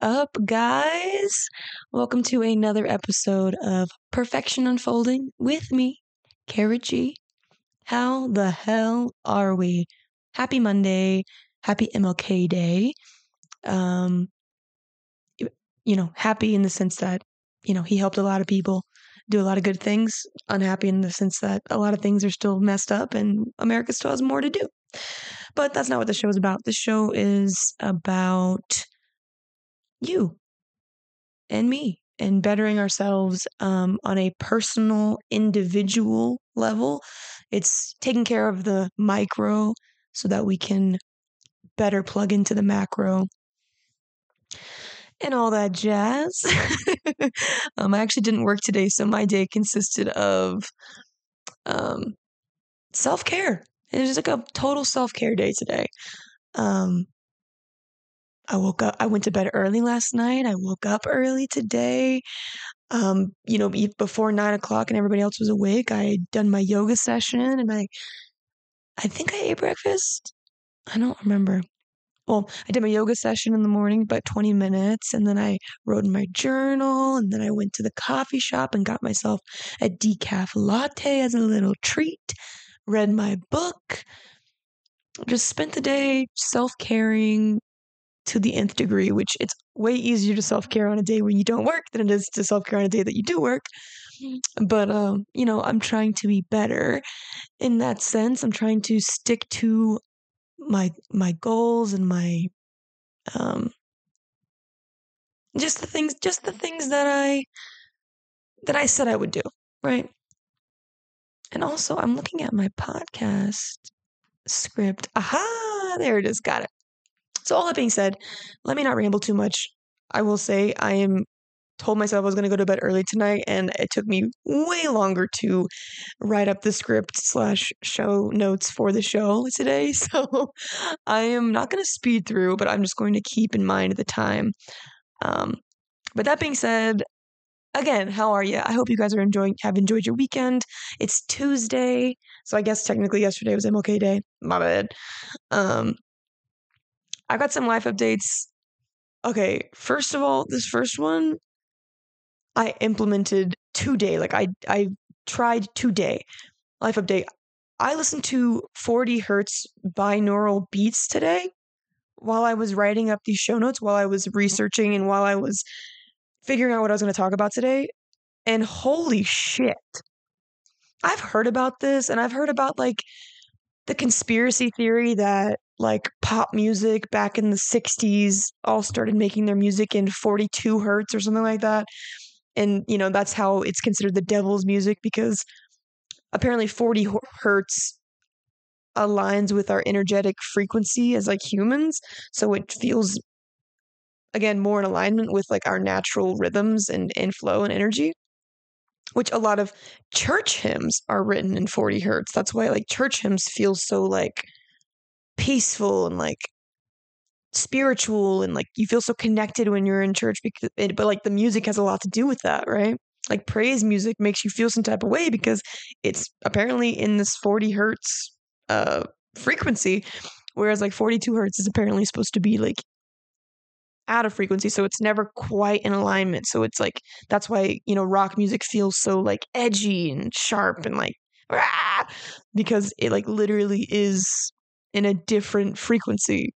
Up, guys? Welcome to another episode of Perfection Unfolding with me, Cara G. How the hell are we? Happy Monday. Happy MLK Day. Um, you know, happy in the sense that, you know, he helped a lot of people do a lot of good things. Unhappy in the sense that a lot of things are still messed up and America still has more to do. But that's not what the show is about. The show is about you and me and bettering ourselves um, on a personal, individual level. It's taking care of the micro so that we can better plug into the macro and all that jazz. um, I actually didn't work today, so my day consisted of um, self care. It was like a total self care day today. Um, I woke up, I went to bed early last night. I woke up early today. Um, you know, before nine o'clock and everybody else was awake, I had done my yoga session and I, I think I ate breakfast. I don't remember. Well, I did my yoga session in the morning, about 20 minutes, and then I wrote in my journal, and then I went to the coffee shop and got myself a decaf latte as a little treat read my book, just spent the day self caring to the nth degree, which it's way easier to self care on a day when you don't work than it is to self care on a day that you do work. But, um, you know, I'm trying to be better in that sense. I'm trying to stick to my my goals and my um just the things just the things that I that I said I would do, right? And also, I'm looking at my podcast script. Aha, there it is. Got it. So, all that being said, let me not ramble too much. I will say I am told myself I was going to go to bed early tonight, and it took me way longer to write up the script slash show notes for the show today. So I am not going to speed through, but I'm just going to keep in mind the time. Um, but that being said, again, how are you? I hope you guys are enjoying have enjoyed your weekend. It's Tuesday, so I guess technically yesterday was MLK Day. My bad. Um, I got some life updates. Okay, first of all, this first one I implemented today. Like I I tried today. Life update. I listened to 40 hertz binaural beats today while I was writing up these show notes, while I was researching and while I was figuring out what I was going to talk about today. And holy shit. I've heard about this and I've heard about like the conspiracy theory that like pop music back in the 60s all started making their music in 42 hertz or something like that. And, you know, that's how it's considered the devil's music because apparently 40 hertz aligns with our energetic frequency as like humans. So it feels again more in alignment with like our natural rhythms and, and flow and energy which a lot of church hymns are written in 40 hertz that's why like church hymns feel so like peaceful and like spiritual and like you feel so connected when you're in church because it, but like the music has a lot to do with that right? Like praise music makes you feel some type of way because it's apparently in this 40 hertz uh frequency whereas like 42 hertz is apparently supposed to be like out of frequency so it's never quite in alignment so it's like that's why you know rock music feels so like edgy and sharp and like rah, because it like literally is in a different frequency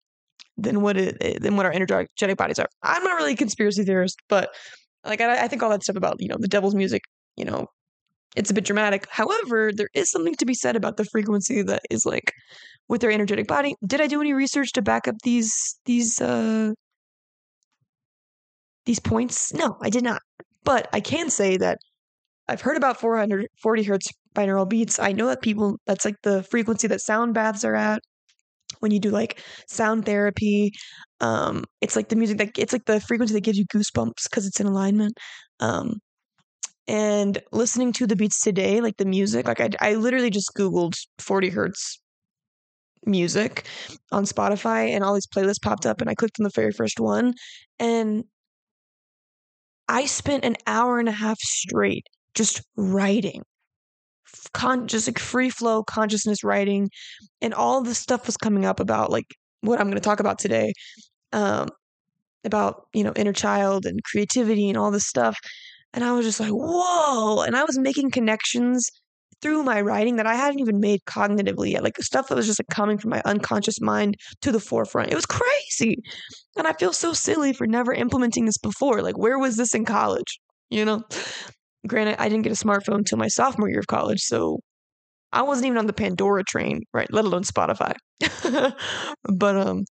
than what it than what our energetic bodies are i'm not really a conspiracy theorist but like I, I think all that stuff about you know the devil's music you know it's a bit dramatic however there is something to be said about the frequency that is like with their energetic body did i do any research to back up these these uh these points? No, I did not. But I can say that I've heard about 440 hertz binaural beats. I know that people, that's like the frequency that sound baths are at when you do like sound therapy. Um, it's like the music that it's like the frequency that gives you goosebumps because it's in alignment. Um, and listening to the beats today, like the music, like I, I literally just Googled 40 hertz music on Spotify and all these playlists popped up and I clicked on the very first one and I spent an hour and a half straight just writing. Con- just like free flow consciousness writing and all the stuff was coming up about like what I'm going to talk about today. Um, about, you know, inner child and creativity and all this stuff. And I was just like, whoa. And I was making connections through my writing that I hadn't even made cognitively yet. Like stuff that was just like coming from my unconscious mind to the forefront. It was crazy. And I feel so silly for never implementing this before. Like, where was this in college? You know? Granted, I didn't get a smartphone until my sophomore year of college. So I wasn't even on the Pandora train, right? Let alone Spotify. but um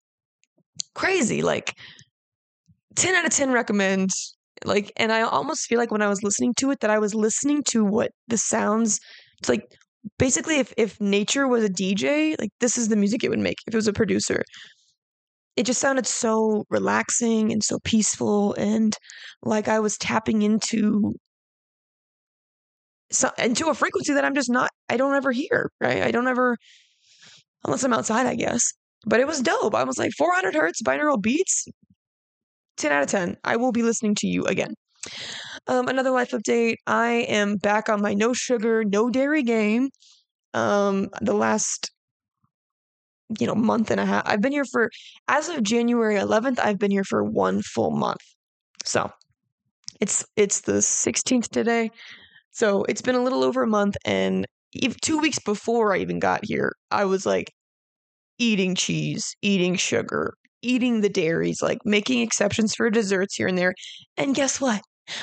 crazy. Like 10 out of 10 recommend. Like, and I almost feel like when I was listening to it, that I was listening to what the sounds, it's like basically if, if nature was a DJ, like this is the music it would make if it was a producer. It just sounded so relaxing and so peaceful and like I was tapping into so, into a frequency that I'm just not I don't ever hear, right? I don't ever unless I'm outside, I guess. But it was dope. I was like 400 hertz binaural beats. 10 out of 10. I will be listening to you again. Um, another life update. I am back on my no sugar, no dairy game. Um, the last, you know, month and a half. I've been here for, as of January 11th, I've been here for one full month. So it's it's the 16th today. So it's been a little over a month, and two weeks before I even got here, I was like eating cheese, eating sugar, eating the dairies, like making exceptions for desserts here and there. And guess what?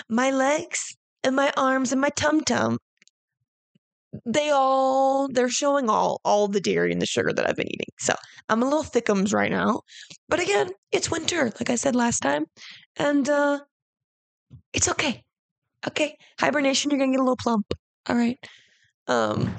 My legs and my arms and my tum tum, they all they're showing all all the dairy and the sugar that I've been eating. So I'm a little thickums right now. But again, it's winter, like I said last time. And uh it's okay. Okay. Hibernation, you're gonna get a little plump. All right. Um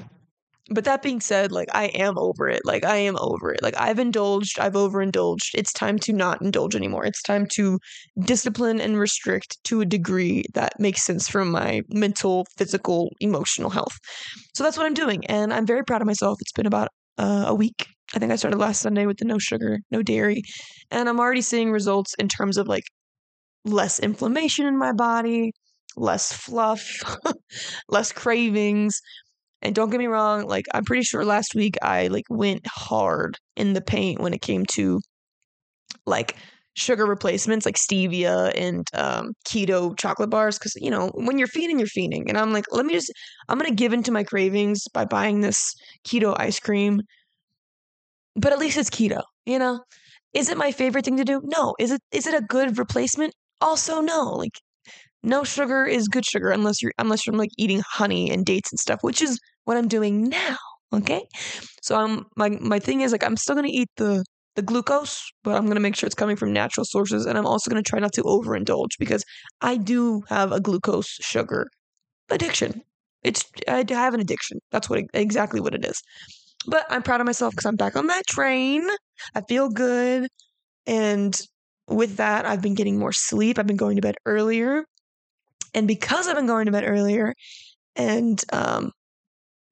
but that being said, like I am over it. Like I am over it. Like I've indulged, I've overindulged. It's time to not indulge anymore. It's time to discipline and restrict to a degree that makes sense for my mental, physical, emotional health. So that's what I'm doing, and I'm very proud of myself. It's been about uh, a week. I think I started last Sunday with the no sugar, no dairy, and I'm already seeing results in terms of like less inflammation in my body, less fluff, less cravings and don't get me wrong, like I'm pretty sure last week I like went hard in the paint when it came to like sugar replacements like stevia and um, keto chocolate bars because you know when you're feeding you're feeding and i'm like let me just i'm gonna give into my cravings by buying this keto ice cream. But at least it's keto you know? Is it my favorite thing to do? No. Is it is it a good replacement? Also no like no sugar is good sugar unless you're unless you're like eating honey and dates and stuff which is what I'm doing now. Okay. So I'm my my thing is like I'm still gonna eat the the glucose, but I'm gonna make sure it's coming from natural sources, and I'm also gonna try not to overindulge because I do have a glucose sugar addiction. It's I have an addiction. That's what exactly what it is. But I'm proud of myself because I'm back on that train. I feel good, and with that, I've been getting more sleep. I've been going to bed earlier, and because I've been going to bed earlier, and um,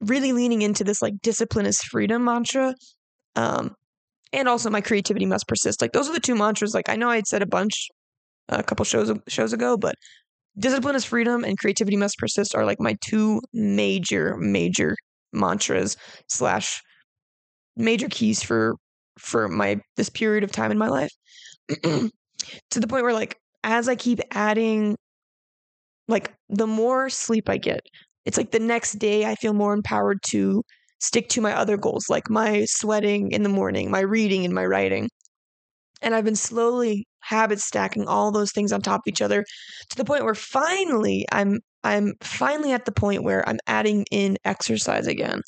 really leaning into this like discipline is freedom mantra. Um, and also my creativity must persist. Like those are the two mantras. Like I know I had said a bunch a couple shows shows ago, but discipline is freedom and creativity must persist are like my two major major mantras slash major keys for for my this period of time in my life to the point where like as I keep adding like the more sleep I get, it's like the next day I feel more empowered to stick to my other goals, like my sweating in the morning, my reading and my writing. And I've been slowly habit stacking all those things on top of each other to the point where finally I'm I'm finally at the point where I'm adding in exercise again.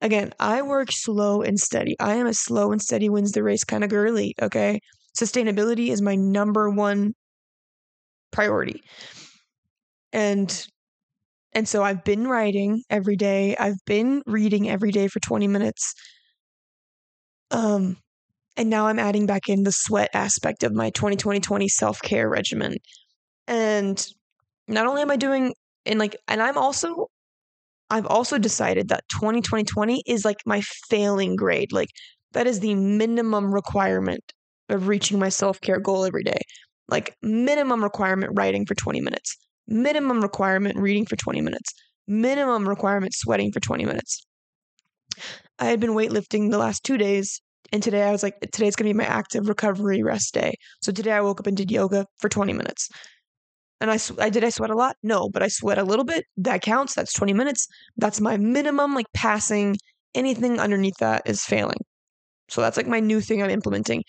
Again, I work slow and steady. I am a slow and steady wins the race kind of girly, okay? Sustainability is my number one priority. And and so I've been writing every day. I've been reading every day for 20 minutes. Um, and now I'm adding back in the sweat aspect of my 2020 self care regimen. And not only am I doing in like, and I'm also, I've also decided that 2020 is like my failing grade. Like, that is the minimum requirement of reaching my self care goal every day. Like, minimum requirement writing for 20 minutes minimum requirement reading for 20 minutes, minimum requirement sweating for 20 minutes. I had been weightlifting the last two days And today I was like, today's gonna be my active recovery rest day. So today I woke up and did yoga for 20 minutes. And I, I did I sweat a lot? No, but I sweat a little bit. That counts. That's 20 minutes. That's my minimum. Like passing anything underneath that is failing. So that's like my new thing I'm implementing.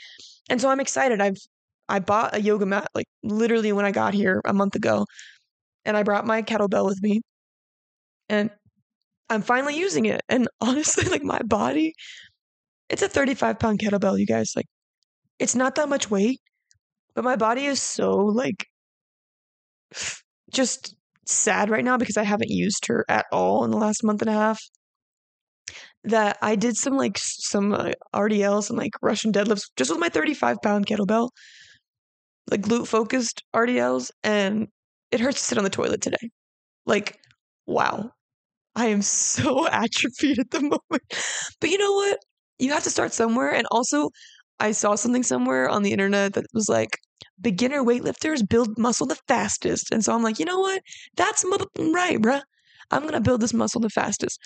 And so I'm excited. I've I bought a yoga mat like literally when I got here a month ago. And I brought my kettlebell with me. And I'm finally using it. And honestly, like my body, it's a 35 pound kettlebell, you guys. Like, it's not that much weight, but my body is so like just sad right now because I haven't used her at all in the last month and a half. That I did some like some uh, RDLs and like Russian deadlifts just with my 35 pound kettlebell, like glute focused RDLs, and it hurts to sit on the toilet today. Like, wow, I am so atrophied at the moment. But you know what? You have to start somewhere. And also, I saw something somewhere on the internet that was like, beginner weightlifters build muscle the fastest. And so I'm like, you know what? That's right, bruh. I'm going to build this muscle the fastest,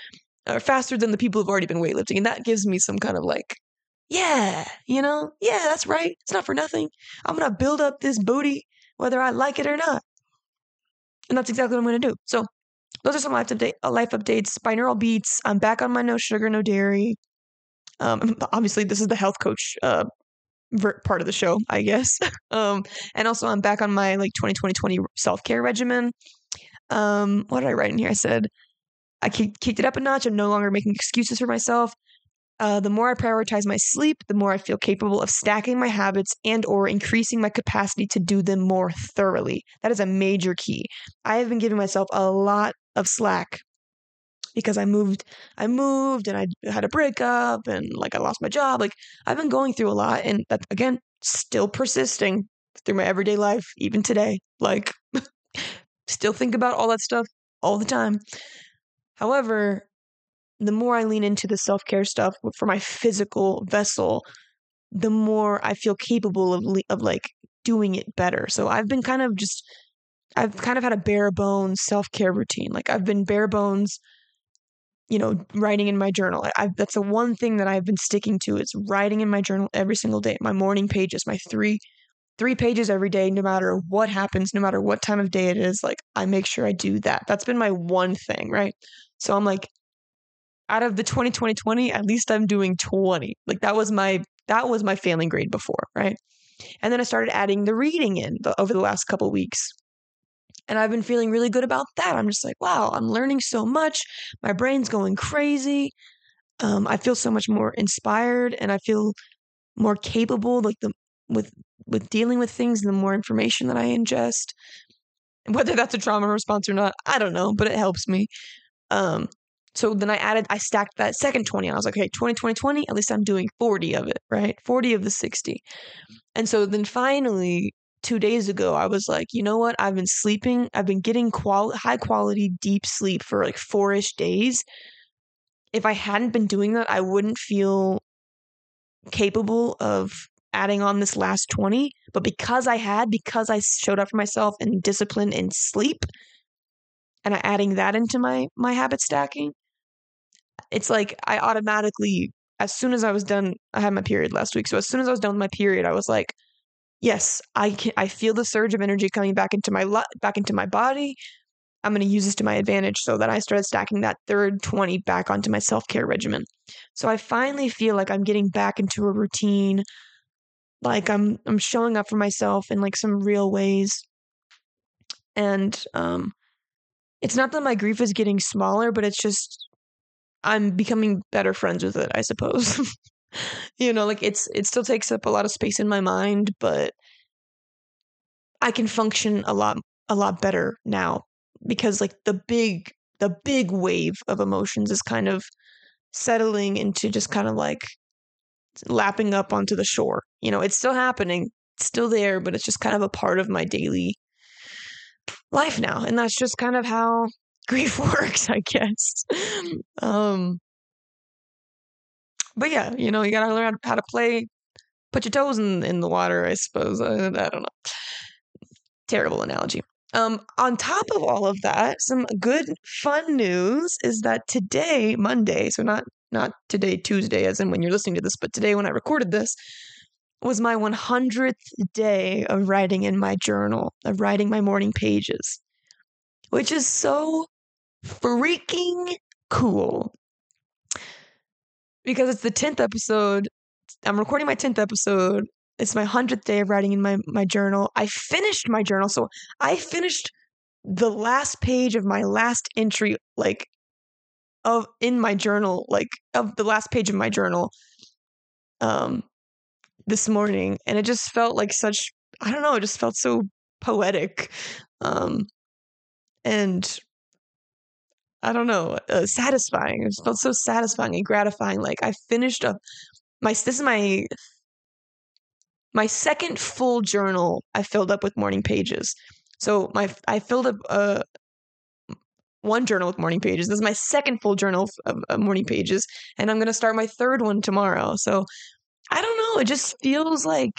or faster than the people who've already been weightlifting. And that gives me some kind of like, yeah, you know, yeah, that's right. It's not for nothing. I'm going to build up this booty whether I like it or not. And that's exactly what I'm going to do. So those are some life, update, uh, life updates. Binaural beats. I'm back on my no sugar, no dairy. Um, obviously, this is the health coach uh, part of the show, I guess. um, and also, I'm back on my like 2020 20 self care regimen. Um, what did I write in here? I said I kicked it up a notch. I'm no longer making excuses for myself. Uh, the more I prioritize my sleep, the more I feel capable of stacking my habits and or increasing my capacity to do them more thoroughly. That is a major key. I have been giving myself a lot of slack because I moved I moved and I had a breakup and like I lost my job. Like I've been going through a lot and that again still persisting through my everyday life even today. Like still think about all that stuff all the time. However, the more I lean into the self care stuff for my physical vessel, the more I feel capable of of like doing it better. So I've been kind of just I've kind of had a bare bones self care routine. Like I've been bare bones, you know, writing in my journal. I, that's the one thing that I've been sticking to. It's writing in my journal every single day. My morning pages, my three three pages every day, no matter what happens, no matter what time of day it is. Like I make sure I do that. That's been my one thing, right? So I'm like, out of the 20 20 20 at least i'm doing 20 like that was my that was my failing grade before right? And then i started adding the reading in the, over the last couple weeks. And i've been feeling really good about that. I'm just like wow i'm learning so much. My brain's going crazy. Um, i feel so much more inspired and i feel more capable like the with with dealing with things the more information that i ingest. Whether that's a trauma response or not i don't know but it helps me. Um so then I added, I stacked that second 20. And I was like, okay, 20, 20, 20, at least I'm doing 40 of it, right? 40 of the 60. And so then finally, two days ago, I was like, you know what? I've been sleeping, I've been getting qual- high quality, deep sleep for like four ish days. If I hadn't been doing that, I wouldn't feel capable of adding on this last 20. But because I had, because I showed up for myself and discipline and sleep, and I adding that into my my habit stacking, it's like I automatically, as soon as I was done, I had my period last week. So as soon as I was done with my period, I was like, yes, I can. I feel the surge of energy coming back into my back into my body. I'm going to use this to my advantage. So that I started stacking that third 20 back onto my self care regimen. So I finally feel like I'm getting back into a routine. Like I'm I'm showing up for myself in like some real ways. And um it's not that my grief is getting smaller, but it's just I'm becoming better friends with it, I suppose. you know, like it's it still takes up a lot of space in my mind, but I can function a lot a lot better now because like the big the big wave of emotions is kind of settling into just kind of like lapping up onto the shore. You know, it's still happening, it's still there, but it's just kind of a part of my daily life now. And that's just kind of how grief works, I guess. Um, but yeah, you know, you gotta learn how to play, put your toes in in the water. I suppose. I, I don't know. Terrible analogy. Um, on top of all of that, some good fun news is that today, Monday, so not not today, Tuesday, as in when you're listening to this, but today when I recorded this, was my 100th day of writing in my journal, of writing my morning pages, which is so freaking cool. Because it's the 10th episode. I'm recording my 10th episode. It's my 100th day of writing in my, my journal. I finished my journal. So I finished the last page of my last entry, like of in my journal, like of the last page of my journal, um, this morning, and it just felt like such. I don't know. It just felt so poetic, um, and I don't know, uh, satisfying. It felt so satisfying and gratifying. Like I finished up my this is my my second full journal I filled up with morning pages. So my I filled up uh one journal with morning pages. This is my second full journal of, morning pages, and I'm gonna start my third one tomorrow. So I don't know. It just feels like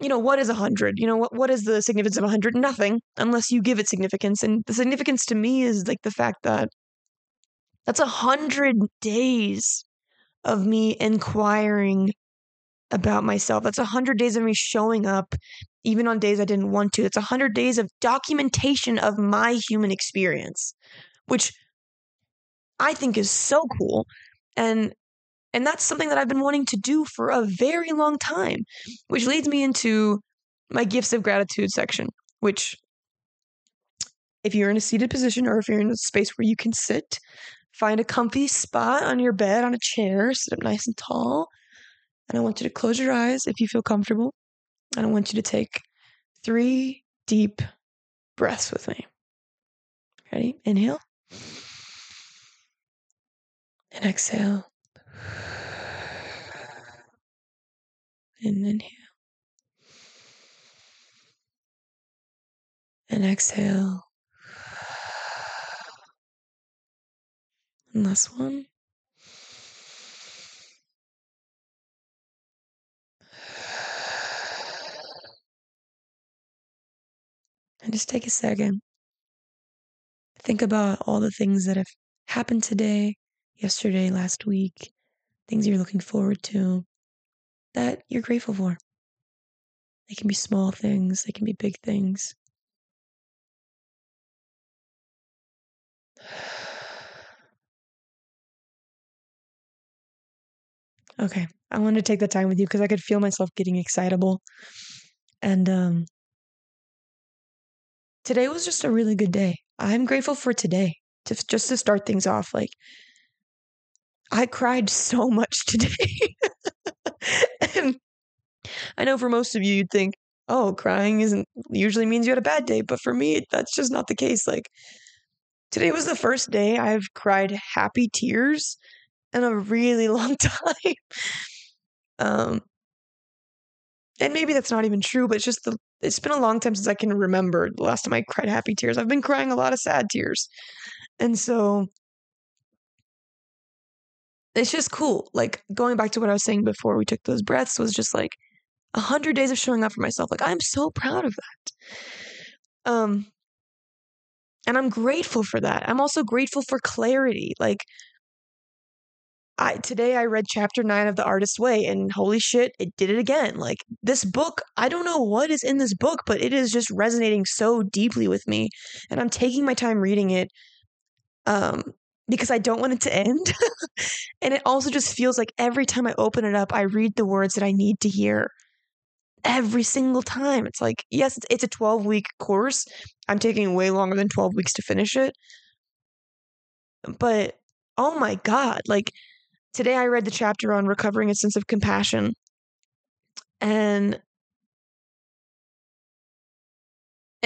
you know what is a hundred? You know what what is the significance of a hundred? Nothing unless you give it significance. And the significance to me is like the fact that that's a hundred days of me inquiring about myself. That's a hundred days of me showing up even on days i didn't want to. It's a hundred days of documentation of my human experience which i think is so cool. And and that's something that I've been wanting to do for a very long time, which leads me into my gifts of gratitude section, which if you're in a seated position or if you're in a space where you can sit, find a comfy spot on your bed, on a chair, sit up nice and tall. And I want you to close your eyes if you feel comfortable. And I want you to take three deep breaths with me. Ready? Inhale. And exhale. And inhale. And exhale. And last one. And just take a second. Think about all the things that have happened today, yesterday, last week, things you're looking forward to that you're grateful for. They can be small things, they can be big things. okay, I wanted to take the time with you because I could feel myself getting excitable. And um, today was just a really good day. I'm grateful for today, to, just to start things off. Like, I cried so much today. and I know for most of you, you'd think, oh, crying isn't usually means you had a bad day. But for me, that's just not the case. Like, today was the first day I've cried happy tears in a really long time. um, and maybe that's not even true, but it's just the it's been a long time since I can remember the last time I cried happy tears. I've been crying a lot of sad tears. And so it's just cool. Like going back to what I was saying before we took those breaths was just like a hundred days of showing up for myself. Like I'm so proud of that. Um and I'm grateful for that. I'm also grateful for clarity. Like I today I read chapter 9 of The Artist's Way and holy shit, it did it again. Like this book, I don't know what is in this book, but it is just resonating so deeply with me and I'm taking my time reading it. Um because I don't want it to end. and it also just feels like every time I open it up, I read the words that I need to hear. Every single time. It's like, yes, it's a 12 week course. I'm taking way longer than 12 weeks to finish it. But oh my God, like today I read the chapter on recovering a sense of compassion. And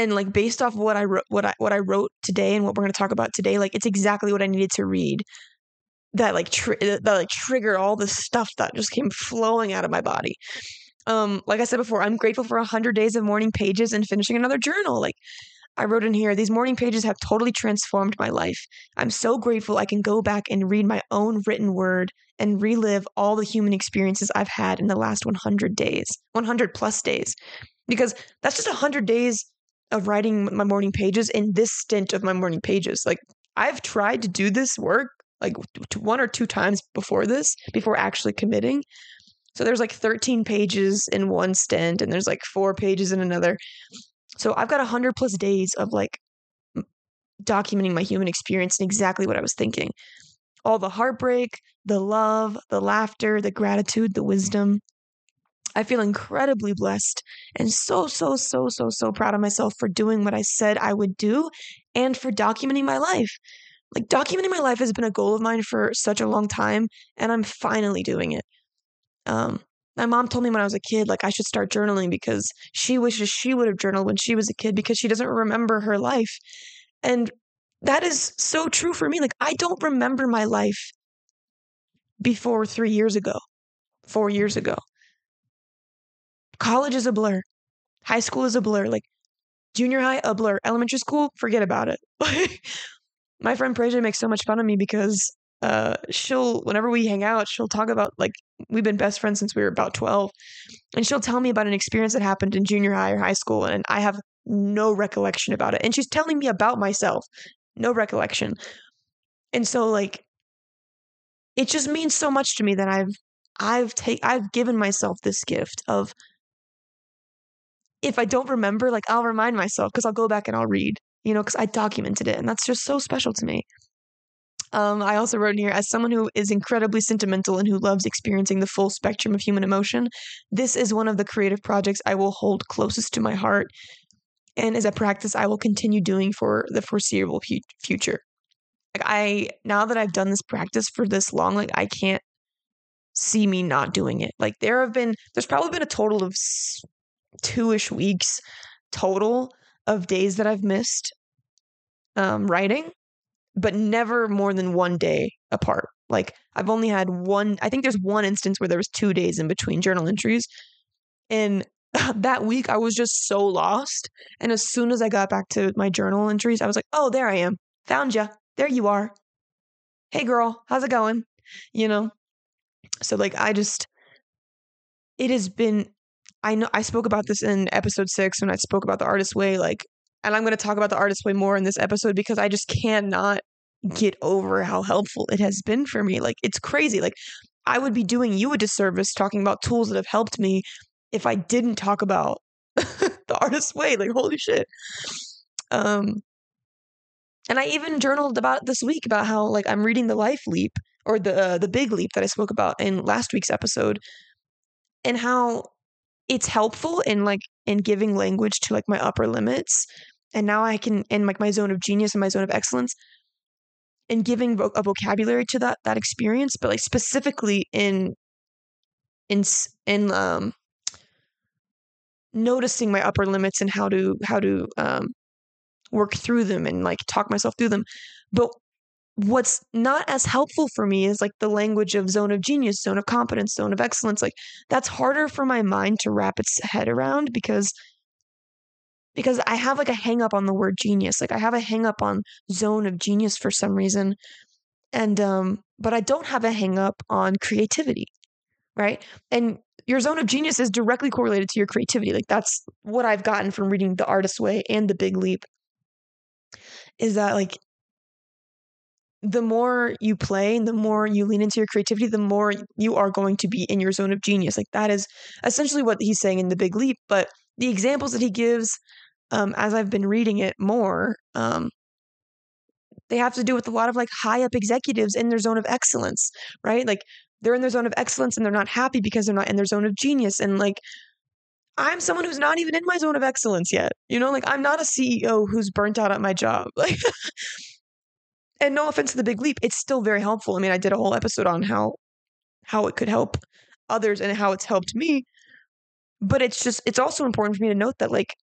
and like based off of what I wrote, what I what I wrote today and what we're going to talk about today, like it's exactly what I needed to read. That like tr- that like trigger all the stuff that just came flowing out of my body. Um, like I said before, I'm grateful for a hundred days of morning pages and finishing another journal. Like I wrote in here, these morning pages have totally transformed my life. I'm so grateful I can go back and read my own written word and relive all the human experiences I've had in the last 100 days, 100 plus days, because that's just 100 days of writing my morning pages in this stint of my morning pages. Like I've tried to do this work like one or two times before this, before actually committing. So there's like 13 pages in one stint and there's like four pages in another. So I've got a 100 plus days of like documenting my human experience and exactly what I was thinking. All the heartbreak, the love, the laughter, the gratitude, the wisdom. I feel incredibly blessed and so, so, so, so, so proud of myself for doing what I said I would do and for documenting my life. Like, documenting my life has been a goal of mine for such a long time, and I'm finally doing it. Um, my mom told me when I was a kid, like, I should start journaling because she wishes she would have journaled when she was a kid because she doesn't remember her life. And that is so true for me. Like, I don't remember my life before three years ago, four years ago. College is a blur. High school is a blur. Like, junior high, a blur. Elementary school, forget about it. my friend Preja makes so much fun of me because uh, she'll whenever we hang out, she'll talk about like we've been best friends since we were about 12 and she'll tell me about an experience that happened in junior high or high school and I have no recollection about it. And she's telling me about myself, no recollection. And so like it just means so much to me that I've I've take I've given myself this gift of if I don't remember, like I'll remind myself because I'll go back and I'll read, you know, because I documented it. And that's just so special to me. Um, I also wrote in here as someone who is incredibly sentimental and who loves experiencing the full spectrum of human emotion, this is one of the creative projects I will hold closest to my heart and is a practice I will continue doing for the foreseeable future. Like I now that I've done this practice for this long, like I can't see me not doing it. Like there have been there's probably been a total of two-ish weeks total of days that I've missed um, writing but never more than one day apart. Like I've only had one, I think there's one instance where there was two days in between journal entries. And that week I was just so lost. And as soon as I got back to my journal entries, I was like, oh, there I am. Found you. There you are. Hey, girl, how's it going? You know? So, like, I just, it has been, I know I spoke about this in episode six when I spoke about the artist way. Like, and I'm going to talk about the artist way more in this episode because I just cannot get over how helpful it has been for me. Like, it's crazy. Like, I would be doing you a disservice talking about tools that have helped me if I didn't talk about the artist way. Like, holy shit. Um, and I even journaled about this week about how like I'm reading the Life Leap or the uh, the Big Leap that I spoke about in last week's episode, and how it's helpful in like in giving language to like my upper limits and now I can in like my zone of genius and my zone of excellence and giving vo- a vocabulary to that that experience but like specifically in in in um noticing my upper limits and how to how to um work through them and like talk myself through them. But what's not as helpful for me is like the language of zone of genius zone of competence zone of excellence like that's harder for my mind to wrap its head around because because I have like a hang up on the word genius. Like I have a hang up on zone of genius for some reason. And um but I don't have a hang up on creativity. Right? And your zone of genius is directly correlated to your creativity. Like that's what I've gotten from reading The Artist's Way and The Big Leap. Is that like the more you play and the more you lean into your creativity, the more you are going to be in your zone of genius. Like that is essentially what he's saying in The Big Leap. But the examples that he gives um, as I've been reading it more, um, they have to do with a lot of like high up executives in their zone of excellence, right? Like they're in their zone of excellence and they're not happy because they're not in their zone of genius. And like, I'm someone who's not even in my zone of excellence yet. You know, like I'm not a CEO who's burnt out at my job. Like, and no offense to the big leap, it's still very helpful. I mean, I did a whole episode on how how it could help others and how it's helped me. But it's just it's also important for me to note that like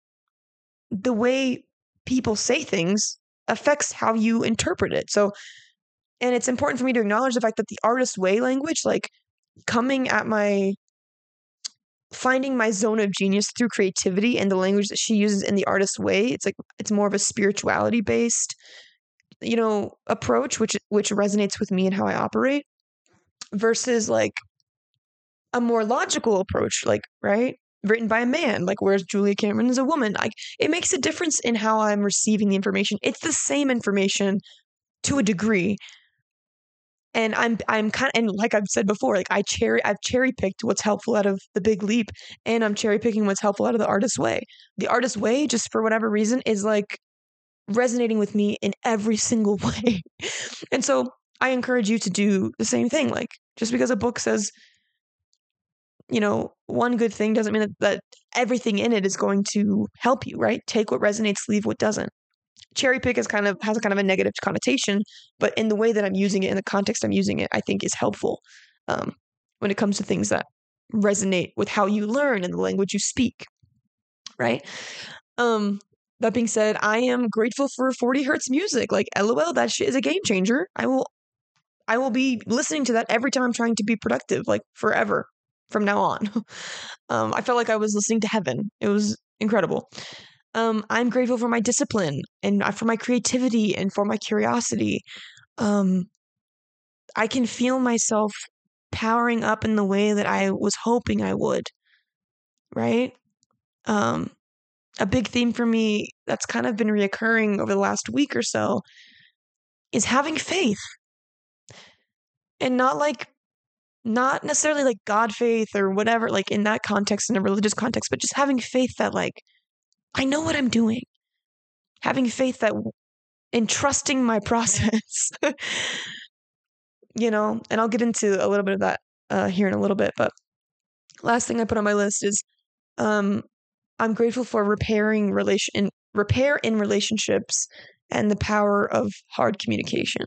the way people say things affects how you interpret it. So, and it's important for me to acknowledge the fact that the artist way language, like coming at my finding my zone of genius through creativity and the language that she uses in the artist way, it's like it's more of a spirituality based, you know, approach, which which resonates with me and how I operate, versus like a more logical approach, like, right? written by a man like whereas julia cameron is a woman like it makes a difference in how i'm receiving the information it's the same information to a degree and I'm I'm kind of and like I've said before, like I cherry I've cherry picked what's helpful out of the Big Leap, and I'm cherry picking what's helpful out of the artist's Way. The artist's Way, just for whatever reason, is like resonating with me in every single way, and so I encourage you to do the same thing. Like just because a book says, you know, one good thing doesn't mean that, that everything in it is going to help you. Right? Take what resonates, leave what doesn't cherry pick is kind of has a kind of a negative connotation, but in the way that I'm using it, in the context I'm using it, I think is helpful um, when it comes to things that resonate with how you learn and the language you speak. Right. Um, that being said, I am grateful for 40 hertz music. Like, lol, that shit is a game changer. I will, I will be listening to that every time I'm trying to be productive, like forever from now on. um, I felt like I was listening to heaven. It was incredible. Um, I'm grateful for my discipline and uh, for my creativity and for my curiosity. Um, I can feel myself powering up in the way that I was hoping I would. Right? Um, a big theme for me that's kind of been reoccurring over the last week or so is having faith. And not like, not necessarily like God faith or whatever, like in that context, in a religious context, but just having faith that, like, I know what I'm doing. Having faith that in trusting my process. you know, and I'll get into a little bit of that uh, here in a little bit. But last thing I put on my list is um, I'm grateful for repairing relation repair in relationships and the power of hard communication.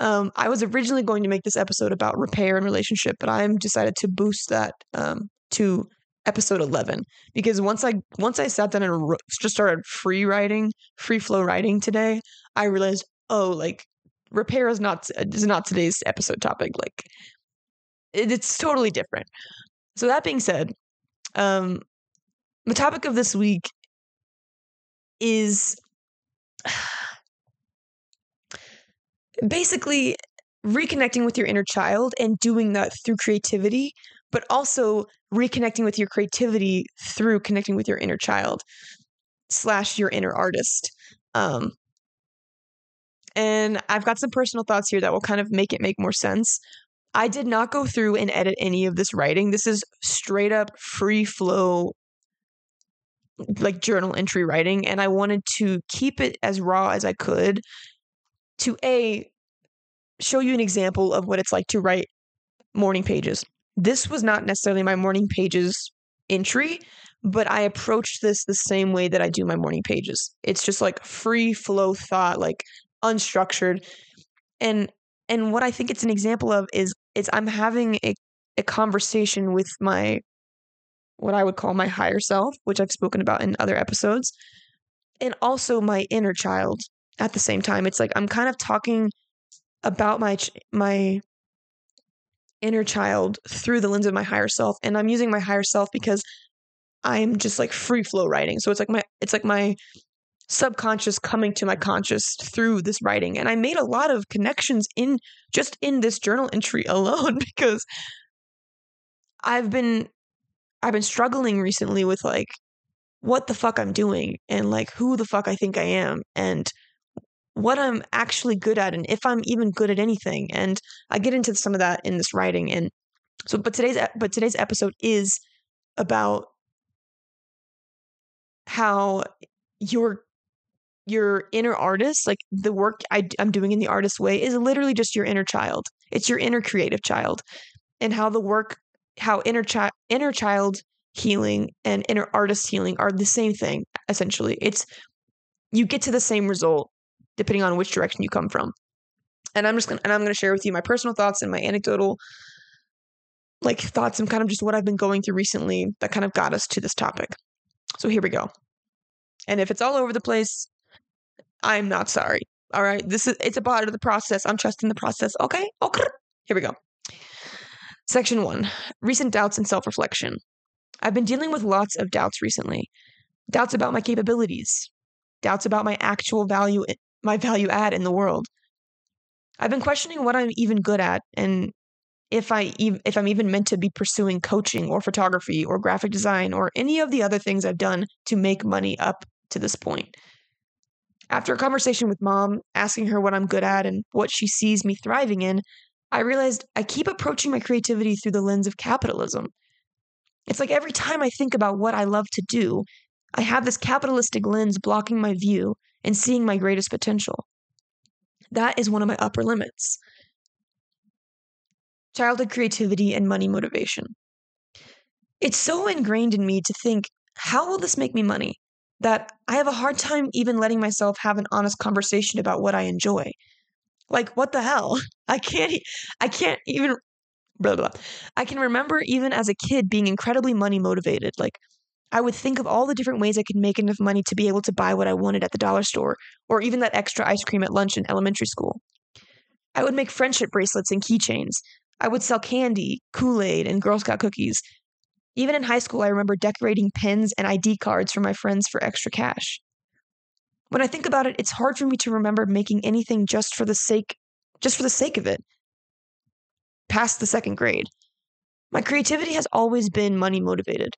Um, I was originally going to make this episode about repair and relationship, but I'm decided to boost that um, to episode 11 because once i once i sat down and just started free writing free flow writing today i realized oh like repair is not is not today's episode topic like it, it's totally different so that being said um the topic of this week is basically reconnecting with your inner child and doing that through creativity but also reconnecting with your creativity through connecting with your inner child slash your inner artist. Um, and I've got some personal thoughts here that will kind of make it make more sense. I did not go through and edit any of this writing. This is straight up free flow, like journal entry writing. And I wanted to keep it as raw as I could to A, show you an example of what it's like to write morning pages this was not necessarily my morning pages entry, but I approached this the same way that I do my morning pages. It's just like free flow thought, like unstructured. And and what I think it's an example of is it's I'm having a, a conversation with my what I would call my higher self, which I've spoken about in other episodes, and also my inner child at the same time. It's like I'm kind of talking about my my inner child through the lens of my higher self and i'm using my higher self because i'm just like free flow writing so it's like my it's like my subconscious coming to my conscious through this writing and i made a lot of connections in just in this journal entry alone because i've been i've been struggling recently with like what the fuck i'm doing and like who the fuck i think i am and what I'm actually good at and if I'm even good at anything. And I get into some of that in this writing. And so, but today's but today's episode is about how your your inner artist, like the work I, I'm doing in the artist way, is literally just your inner child. It's your inner creative child, and how the work, how inner child, inner child healing and inner artist healing are the same thing. Essentially, it's you get to the same result depending on which direction you come from. And I'm just gonna and I'm gonna share with you my personal thoughts and my anecdotal like thoughts and kind of just what I've been going through recently that kind of got us to this topic. So here we go. And if it's all over the place, I'm not sorry. All right. This is it's a part of the process. I'm trusting the process. Okay. Okay. Here we go. Section one recent doubts and self reflection. I've been dealing with lots of doubts recently. Doubts about my capabilities, doubts about my actual value my value add in the world. I've been questioning what I'm even good at and if I ev- if I'm even meant to be pursuing coaching or photography or graphic design or any of the other things I've done to make money up to this point. After a conversation with mom, asking her what I'm good at and what she sees me thriving in, I realized I keep approaching my creativity through the lens of capitalism. It's like every time I think about what I love to do, I have this capitalistic lens blocking my view and seeing my greatest potential. That is one of my upper limits. Childhood creativity and money motivation. It's so ingrained in me to think, how will this make me money? That I have a hard time even letting myself have an honest conversation about what I enjoy. Like, what the hell? I can't, I can't even, blah, blah. I can remember even as a kid being incredibly money motivated. Like, I would think of all the different ways I could make enough money to be able to buy what I wanted at the dollar store, or even that extra ice cream at lunch in elementary school. I would make friendship bracelets and keychains. I would sell candy, Kool Aid, and Girl Scout cookies. Even in high school, I remember decorating pins and ID cards for my friends for extra cash. When I think about it, it's hard for me to remember making anything just for the sake just for the sake of it. Past the second grade. My creativity has always been money motivated.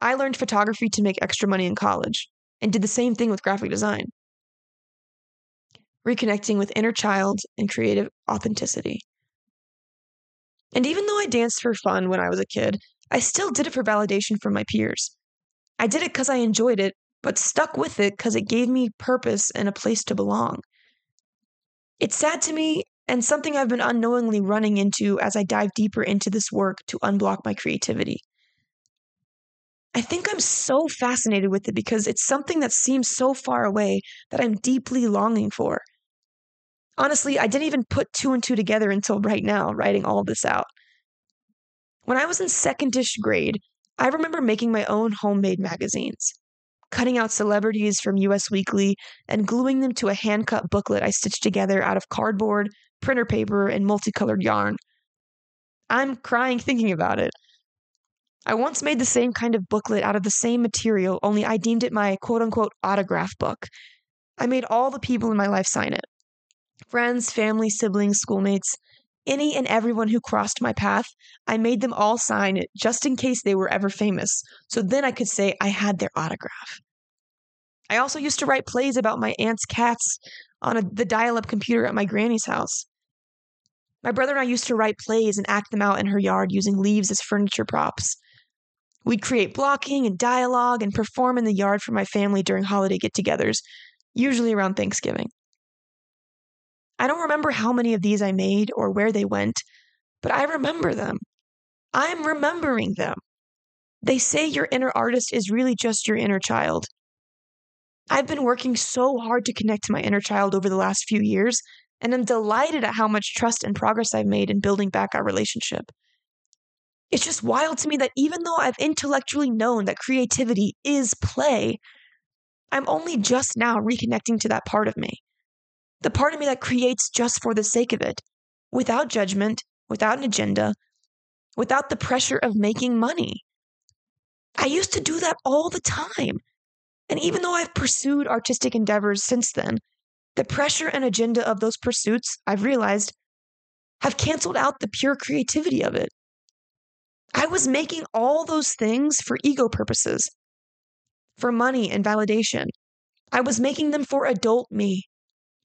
I learned photography to make extra money in college and did the same thing with graphic design. Reconnecting with inner child and creative authenticity. And even though I danced for fun when I was a kid, I still did it for validation from my peers. I did it because I enjoyed it, but stuck with it because it gave me purpose and a place to belong. It's sad to me and something I've been unknowingly running into as I dive deeper into this work to unblock my creativity. I think I'm so fascinated with it because it's something that seems so far away that I'm deeply longing for. Honestly, I didn't even put two and two together until right now, writing all this out. When I was in secondish grade, I remember making my own homemade magazines, cutting out celebrities from US Weekly and gluing them to a hand cut booklet I stitched together out of cardboard, printer paper, and multicolored yarn. I'm crying thinking about it. I once made the same kind of booklet out of the same material, only I deemed it my quote unquote autograph book. I made all the people in my life sign it friends, family, siblings, schoolmates, any and everyone who crossed my path. I made them all sign it just in case they were ever famous, so then I could say I had their autograph. I also used to write plays about my aunt's cats on a, the dial up computer at my granny's house. My brother and I used to write plays and act them out in her yard using leaves as furniture props. We'd create blocking and dialogue and perform in the yard for my family during holiday get togethers, usually around Thanksgiving. I don't remember how many of these I made or where they went, but I remember them. I'm remembering them. They say your inner artist is really just your inner child. I've been working so hard to connect to my inner child over the last few years, and I'm delighted at how much trust and progress I've made in building back our relationship. It's just wild to me that even though I've intellectually known that creativity is play, I'm only just now reconnecting to that part of me. The part of me that creates just for the sake of it, without judgment, without an agenda, without the pressure of making money. I used to do that all the time. And even though I've pursued artistic endeavors since then, the pressure and agenda of those pursuits, I've realized, have canceled out the pure creativity of it. I was making all those things for ego purposes, for money and validation. I was making them for adult me,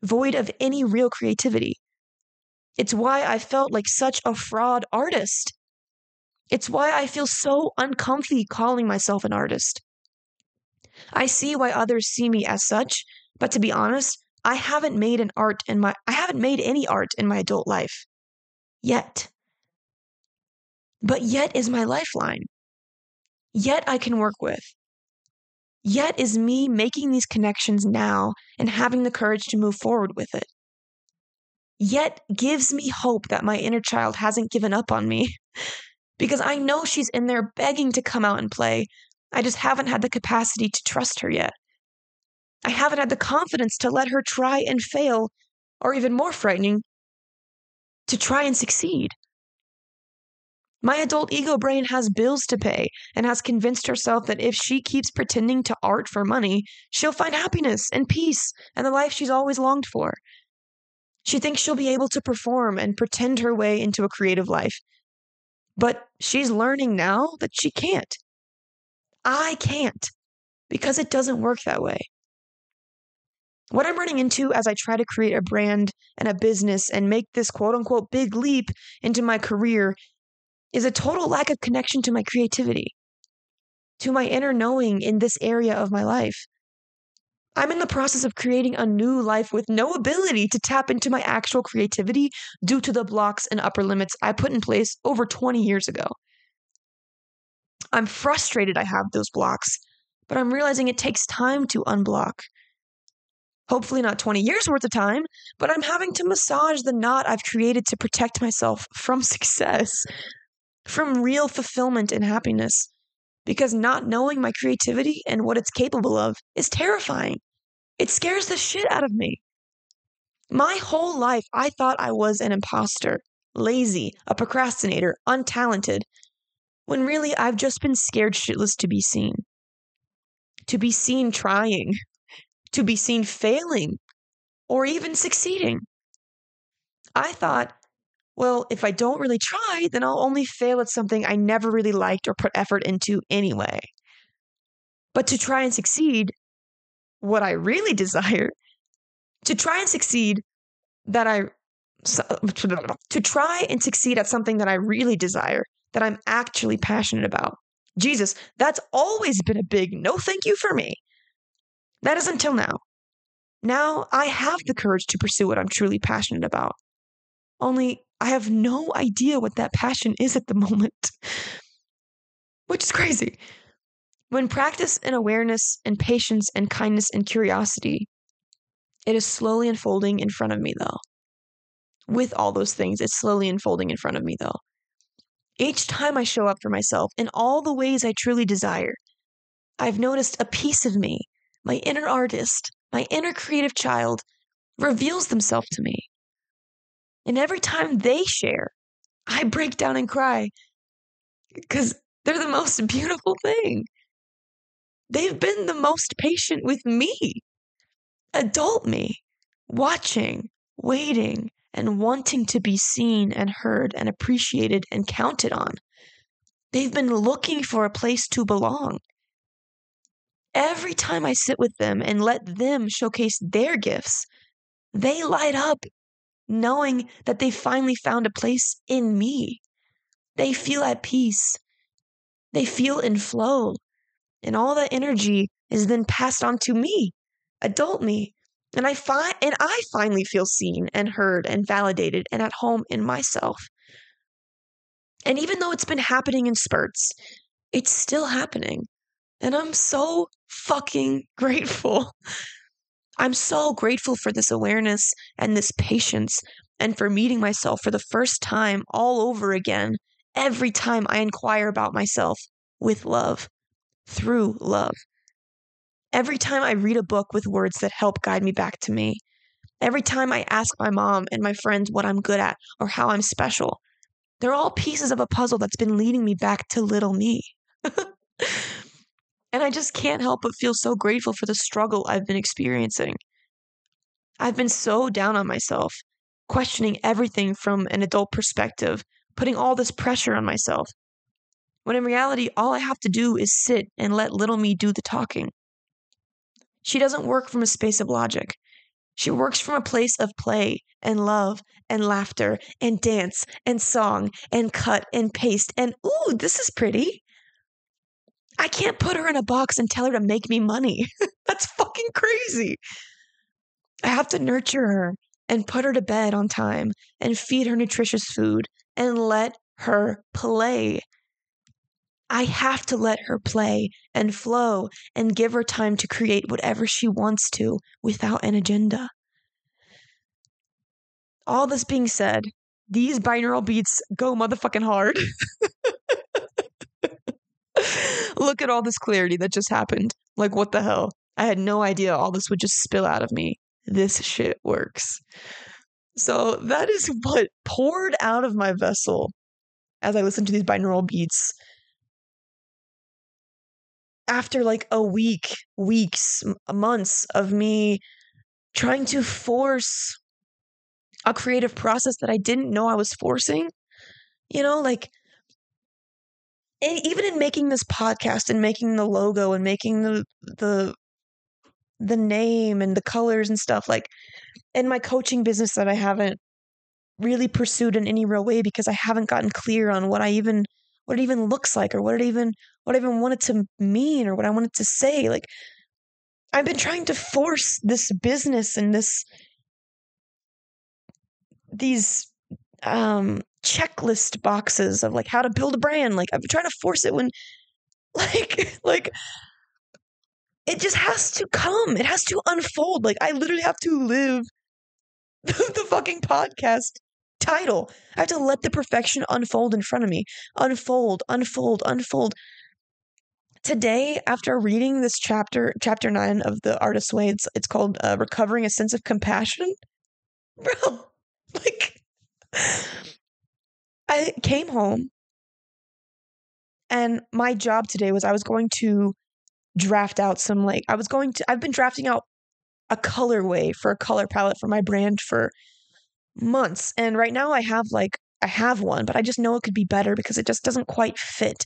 void of any real creativity. It's why I felt like such a fraud artist. It's why I feel so uncomfy calling myself an artist. I see why others see me as such, but to be honest, I haven't made an art in my I haven't made any art in my adult life yet. But yet is my lifeline. Yet I can work with. Yet is me making these connections now and having the courage to move forward with it. Yet gives me hope that my inner child hasn't given up on me because I know she's in there begging to come out and play. I just haven't had the capacity to trust her yet. I haven't had the confidence to let her try and fail, or even more frightening, to try and succeed. My adult ego brain has bills to pay and has convinced herself that if she keeps pretending to art for money, she'll find happiness and peace and the life she's always longed for. She thinks she'll be able to perform and pretend her way into a creative life. But she's learning now that she can't. I can't because it doesn't work that way. What I'm running into as I try to create a brand and a business and make this quote unquote big leap into my career is a total lack of connection to my creativity, to my inner knowing in this area of my life. I'm in the process of creating a new life with no ability to tap into my actual creativity due to the blocks and upper limits I put in place over 20 years ago. I'm frustrated I have those blocks, but I'm realizing it takes time to unblock. Hopefully, not 20 years worth of time, but I'm having to massage the knot I've created to protect myself from success, from real fulfillment and happiness because not knowing my creativity and what it's capable of is terrifying. It scares the shit out of me. My whole life, I thought I was an imposter, lazy, a procrastinator, untalented, when really I've just been scared shitless to be seen. To be seen trying, to be seen failing, or even succeeding. I thought well, if I don't really try, then I'll only fail at something I never really liked or put effort into anyway. But to try and succeed, what I really desire, to try and succeed that I to try and succeed at something that I really desire, that I'm actually passionate about. Jesus, that's always been a big no thank you for me. That is until now. Now I have the courage to pursue what I'm truly passionate about. Only I have no idea what that passion is at the moment, which is crazy. When practice and awareness and patience and kindness and curiosity, it is slowly unfolding in front of me, though. With all those things, it's slowly unfolding in front of me, though. Each time I show up for myself in all the ways I truly desire, I've noticed a piece of me, my inner artist, my inner creative child, reveals themselves to me. And every time they share, I break down and cry because they're the most beautiful thing. They've been the most patient with me, adult me, watching, waiting, and wanting to be seen and heard and appreciated and counted on. They've been looking for a place to belong. Every time I sit with them and let them showcase their gifts, they light up knowing that they finally found a place in me. They feel at peace. They feel in flow. And all that energy is then passed on to me, adult me. And I find and I finally feel seen and heard and validated and at home in myself. And even though it's been happening in spurts, it's still happening. And I'm so fucking grateful I'm so grateful for this awareness and this patience and for meeting myself for the first time all over again every time I inquire about myself with love, through love. Every time I read a book with words that help guide me back to me. Every time I ask my mom and my friends what I'm good at or how I'm special. They're all pieces of a puzzle that's been leading me back to little me. And I just can't help but feel so grateful for the struggle I've been experiencing. I've been so down on myself, questioning everything from an adult perspective, putting all this pressure on myself. When in reality, all I have to do is sit and let little me do the talking. She doesn't work from a space of logic. She works from a place of play and love and laughter and dance and song and cut and paste and, ooh, this is pretty. I can't put her in a box and tell her to make me money. That's fucking crazy. I have to nurture her and put her to bed on time and feed her nutritious food and let her play. I have to let her play and flow and give her time to create whatever she wants to without an agenda. All this being said, these binaural beats go motherfucking hard. Look at all this clarity that just happened. Like, what the hell? I had no idea all this would just spill out of me. This shit works. So, that is what poured out of my vessel as I listened to these binaural beats. After like a week, weeks, months of me trying to force a creative process that I didn't know I was forcing, you know, like even in making this podcast and making the logo and making the the the name and the colors and stuff like in my coaching business that I haven't really pursued in any real way because I haven't gotten clear on what I even what it even looks like or what it even what I even wanted to mean or what I wanted to say. Like I've been trying to force this business and this these um checklist boxes of like how to build a brand. Like I'm trying to force it when like like it just has to come. It has to unfold. Like I literally have to live the fucking podcast title. I have to let the perfection unfold in front of me. Unfold, unfold, unfold. Today, after reading this chapter, chapter nine of The Artist's Way, it's, it's called uh, Recovering a Sense of Compassion. Bro, like, I came home and my job today was I was going to draft out some, like, I was going to, I've been drafting out a colorway for a color palette for my brand for months. And right now I have like I have one, but I just know it could be better because it just doesn't quite fit.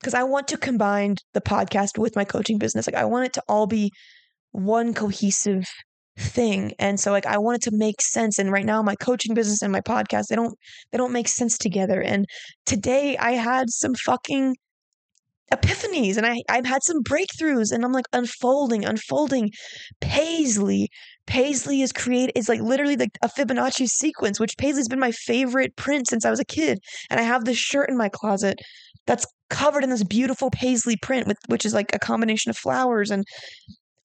Because I want to combine the podcast with my coaching business. Like I want it to all be one cohesive thing. And so like I wanted to make sense. And right now my coaching business and my podcast, they don't they don't make sense together. And today I had some fucking epiphanies and I, I've had some breakthroughs and I'm like unfolding, unfolding. Paisley. Paisley is created is like literally like a Fibonacci sequence, which Paisley's been my favorite print since I was a kid. And I have this shirt in my closet that's covered in this beautiful Paisley print with which is like a combination of flowers and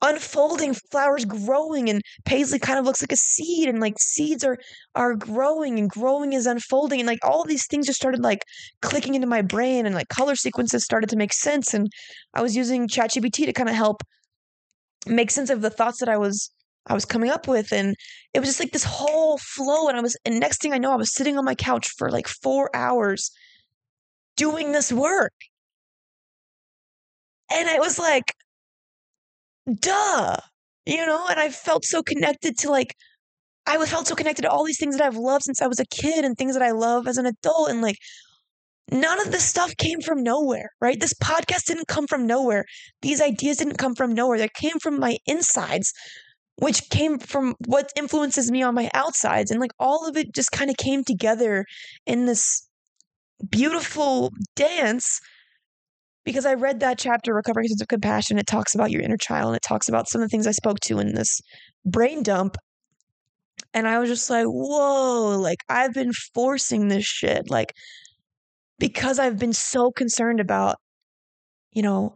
unfolding flowers growing and paisley kind of looks like a seed and like seeds are are growing and growing is unfolding and like all these things just started like clicking into my brain and like color sequences started to make sense and i was using chatgpt to kind of help make sense of the thoughts that i was i was coming up with and it was just like this whole flow and i was and next thing i know i was sitting on my couch for like four hours doing this work. And it was like duh, you know? And I felt so connected to like, I felt so connected to all these things that I've loved since I was a kid and things that I love as an adult. And like, none of this stuff came from nowhere, right? This podcast didn't come from nowhere. These ideas didn't come from nowhere. They came from my insides, which came from what influences me on my outsides. And like all of it just kind of came together in this beautiful dance because I read that chapter, Recovering Sense of Compassion. It talks about your inner child and it talks about some of the things I spoke to in this brain dump. And I was just like, whoa, like I've been forcing this shit. Like, because I've been so concerned about, you know,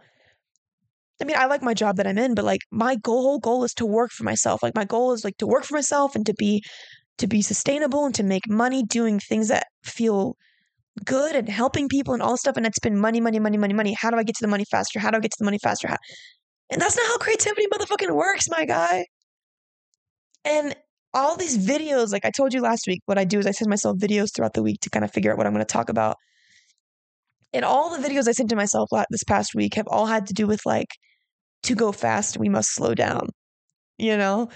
I mean, I like my job that I'm in, but like my goal, goal is to work for myself. Like my goal is like to work for myself and to be to be sustainable and to make money doing things that feel good and helping people and all stuff. And it's been money, money, money, money, money. How do I get to the money faster? How do I get to the money faster? How? And that's not how creativity motherfucking works, my guy. And all these videos, like I told you last week, what I do is I send myself videos throughout the week to kind of figure out what I'm going to talk about. And all the videos I sent to myself this past week have all had to do with like, to go fast, we must slow down, you know?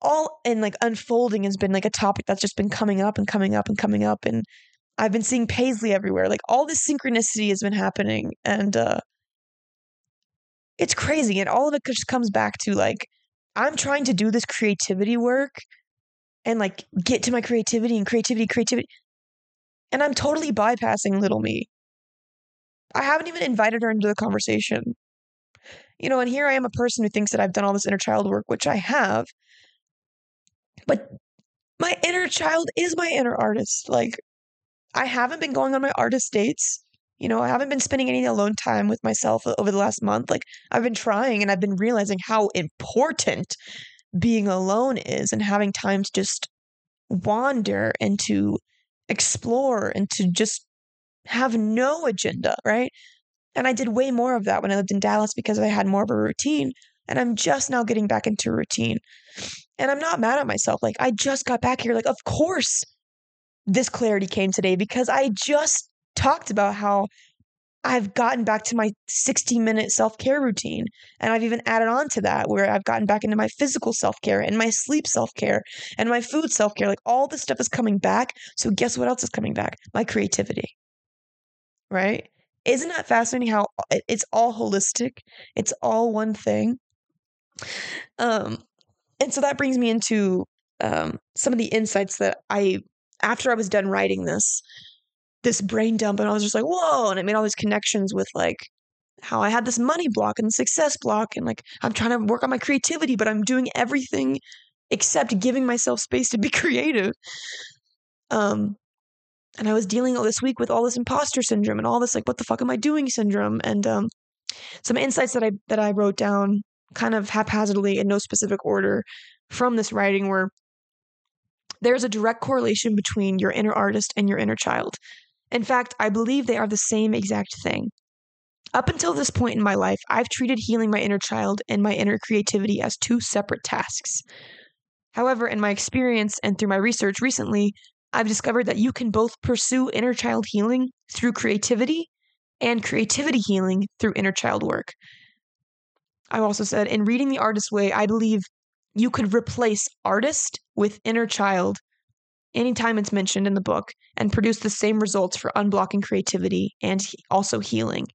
All and like unfolding has been like a topic that's just been coming up and coming up and coming up. And I've been seeing Paisley everywhere. Like all this synchronicity has been happening. And uh it's crazy. And all of it just comes back to like, I'm trying to do this creativity work and like get to my creativity and creativity, creativity. And I'm totally bypassing little me. I haven't even invited her into the conversation. You know, and here I am a person who thinks that I've done all this inner child work, which I have. But my inner child is my inner artist. Like, I haven't been going on my artist dates. You know, I haven't been spending any alone time with myself uh, over the last month. Like, I've been trying and I've been realizing how important being alone is and having time to just wander and to explore and to just have no agenda, right? And I did way more of that when I lived in Dallas because I had more of a routine. And I'm just now getting back into routine. And I'm not mad at myself. Like, I just got back here. Like, of course, this clarity came today because I just talked about how I've gotten back to my 60 minute self care routine. And I've even added on to that where I've gotten back into my physical self care and my sleep self care and my food self care. Like all this stuff is coming back. So, guess what else is coming back? My creativity. Right? Isn't that fascinating how it's all holistic? It's all one thing. Um, and so that brings me into um, some of the insights that I, after I was done writing this, this brain dump, and I was just like, whoa, and it made all these connections with like how I had this money block and success block, and like I'm trying to work on my creativity, but I'm doing everything except giving myself space to be creative. Um, and I was dealing all this week with all this imposter syndrome and all this like, what the fuck am I doing syndrome, and um, some insights that I that I wrote down kind of haphazardly in no specific order from this writing were there's a direct correlation between your inner artist and your inner child. In fact, I believe they are the same exact thing. Up until this point in my life, I've treated healing my inner child and my inner creativity as two separate tasks. However, in my experience and through my research recently, I've discovered that you can both pursue inner child healing through creativity and creativity healing through inner child work. I've also said in reading The Artist Way, I believe you could replace artist with inner child anytime it's mentioned in the book and produce the same results for unblocking creativity and also healing.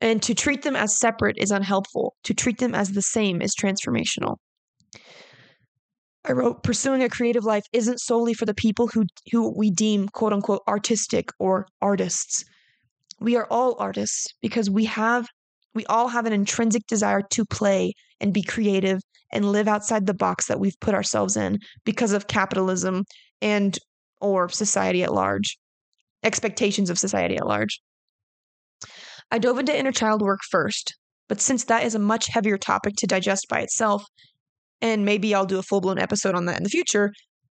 And to treat them as separate is unhelpful. To treat them as the same is transformational. I wrote, pursuing a creative life isn't solely for the people who, who we deem quote unquote artistic or artists. We are all artists because we have we all have an intrinsic desire to play and be creative and live outside the box that we've put ourselves in because of capitalism and or society at large. Expectations of society at large. I dove into inner child work first, but since that is a much heavier topic to digest by itself, and maybe I'll do a full blown episode on that in the future,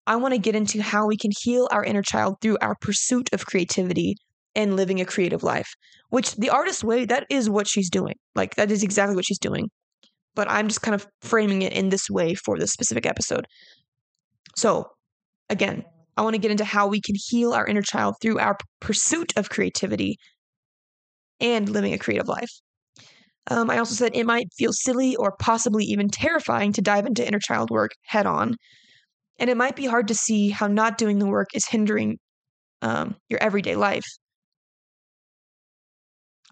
I want to get into how we can heal our inner child through our pursuit of creativity and living a creative life, which the artist way, that is what she's doing. Like, that is exactly what she's doing. But I'm just kind of framing it in this way for this specific episode. So, again, I want to get into how we can heal our inner child through our pursuit of creativity and living a creative life. Um, I also said it might feel silly or possibly even terrifying to dive into inner child work head on. And it might be hard to see how not doing the work is hindering um, your everyday life.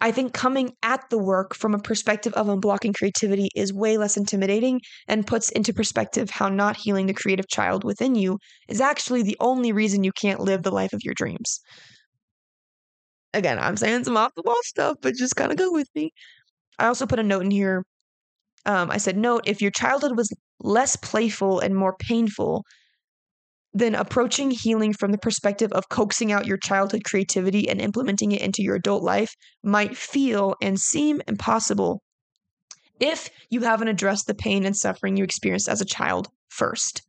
I think coming at the work from a perspective of unblocking creativity is way less intimidating and puts into perspective how not healing the creative child within you is actually the only reason you can't live the life of your dreams again, I'm saying some off the wall stuff, but just kind of go with me. I also put a note in here. Um, I said, note if your childhood was less playful and more painful, then approaching healing from the perspective of coaxing out your childhood creativity and implementing it into your adult life might feel and seem impossible if you haven't addressed the pain and suffering you experienced as a child first.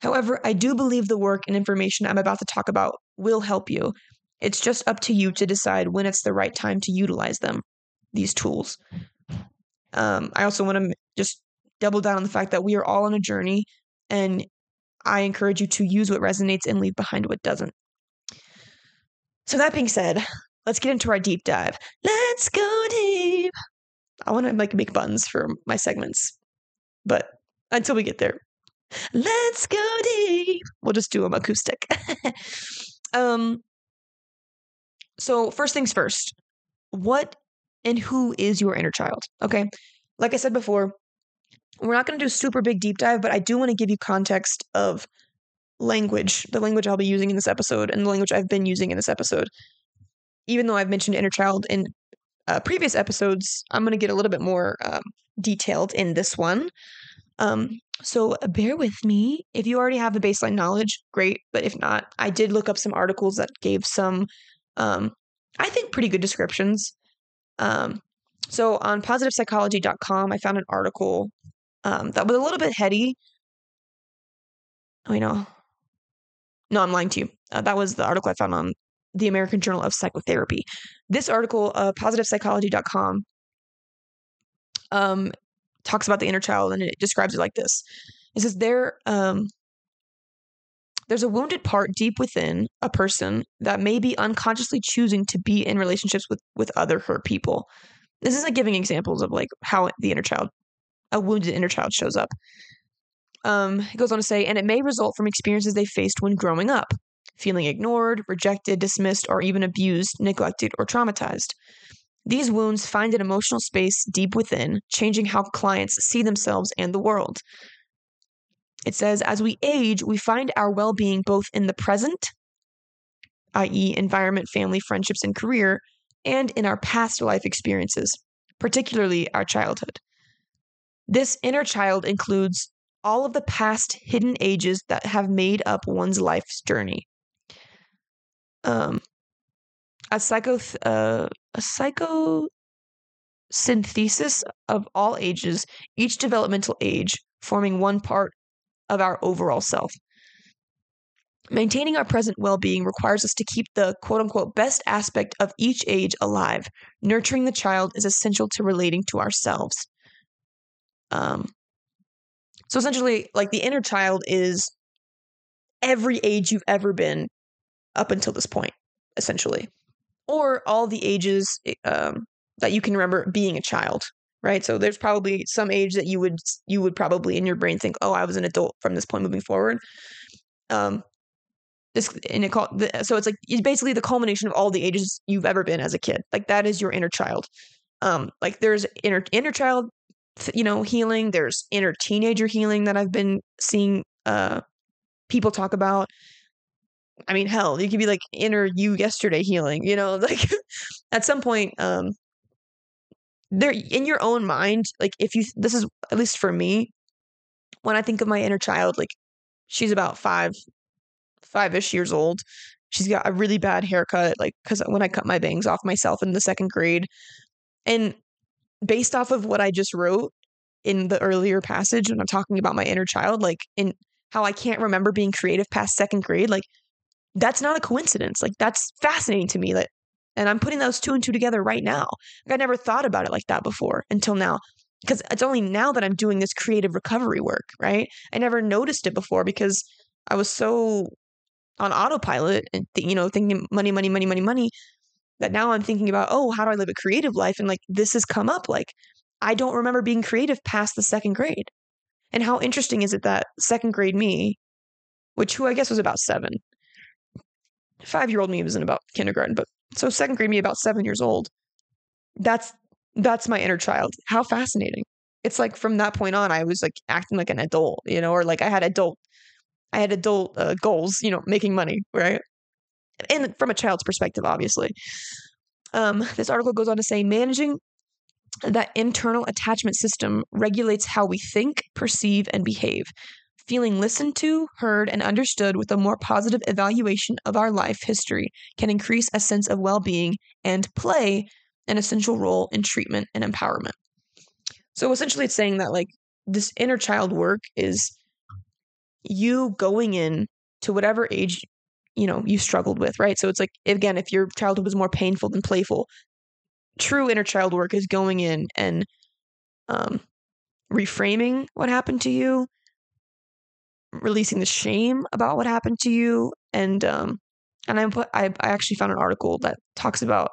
However, I do believe the work and information I'm about to talk about will help you, it's just up to you to decide when it's the right time to utilize them, these tools. Um, I also want to just double down on the fact that we are all on a journey, and I encourage you to use what resonates and leave behind what doesn't. So, that being said, let's get into our deep dive. Let's go deep. I want to like make buttons for my segments, but until we get there, let's go deep. We'll just do them acoustic. um, so, first things first, what and who is your inner child? Okay. Like I said before, we're not going to do super big deep dive, but I do want to give you context of language, the language I'll be using in this episode, and the language I've been using in this episode. Even though I've mentioned inner child in uh, previous episodes, I'm going to get a little bit more um, detailed in this one. Um, so bear with me. If you already have the baseline knowledge, great. But if not, I did look up some articles that gave some um, I think pretty good descriptions. Um, so on positivepsychology.com, I found an article um, that was a little bit heady. Oh, you know, no, I'm lying to you. Uh, that was the article I found on the American Journal of Psychotherapy. This article, uh, positivepsychology.com, um, talks about the inner child and it describes it like this. It says there, um, there's a wounded part deep within a person that may be unconsciously choosing to be in relationships with with other hurt people. This is like giving examples of like how the inner child, a wounded inner child, shows up. Um, it goes on to say, and it may result from experiences they faced when growing up, feeling ignored, rejected, dismissed, or even abused, neglected, or traumatized. These wounds find an emotional space deep within, changing how clients see themselves and the world. It says, as we age, we find our well being both in the present, i.e., environment, family, friendships, and career, and in our past life experiences, particularly our childhood. This inner child includes all of the past hidden ages that have made up one's life's journey. Um, a psycho uh, a psychosynthesis of all ages, each developmental age forming one part of our overall self. Maintaining our present well being requires us to keep the quote unquote best aspect of each age alive. Nurturing the child is essential to relating to ourselves. Um, so essentially, like the inner child is every age you've ever been up until this point, essentially, or all the ages um, that you can remember being a child, right? So there's probably some age that you would you would probably in your brain think, oh, I was an adult from this point moving forward. Um, this and it call so it's like it's basically the culmination of all the ages you've ever been as a kid. Like that is your inner child. Um, like there's inner inner child, you know, healing. There's inner teenager healing that I've been seeing uh people talk about. I mean, hell, you could be like inner you yesterday healing, you know, like at some point, um, there in your own mind, like if you, this is at least for me, when I think of my inner child, like she's about five, five ish years old. She's got a really bad haircut, like, cause when I cut my bangs off myself in the second grade. And based off of what I just wrote in the earlier passage, when I'm talking about my inner child, like in how I can't remember being creative past second grade, like that's not a coincidence. Like that's fascinating to me that and I'm putting those two and two together right now. Like, I never thought about it like that before until now. Because it's only now that I'm doing this creative recovery work, right? I never noticed it before because I was so on autopilot and th- you know thinking money, money, money, money, money that now I'm thinking about, oh, how do I live a creative life? And like this has come up. Like I don't remember being creative past the second grade. And how interesting is it that second grade me, which who I guess was about seven, five year old me was in about kindergarten, but so second grade me about seven years old. That's that's my inner child. How fascinating. It's like from that point on, I was like acting like an adult, you know, or like I had adult, I had adult uh, goals, you know, making money, right? And from a child's perspective, obviously. Um, this article goes on to say managing that internal attachment system regulates how we think, perceive, and behave. Feeling listened to, heard, and understood with a more positive evaluation of our life history can increase a sense of well being and play an essential role in treatment and empowerment. So essentially, it's saying that like this inner child work is you going in to whatever age you know you struggled with, right? So it's like again, if your childhood was more painful than playful, true inner child work is going in and um, reframing what happened to you, releasing the shame about what happened to you and um and I put I, I actually found an article that talks about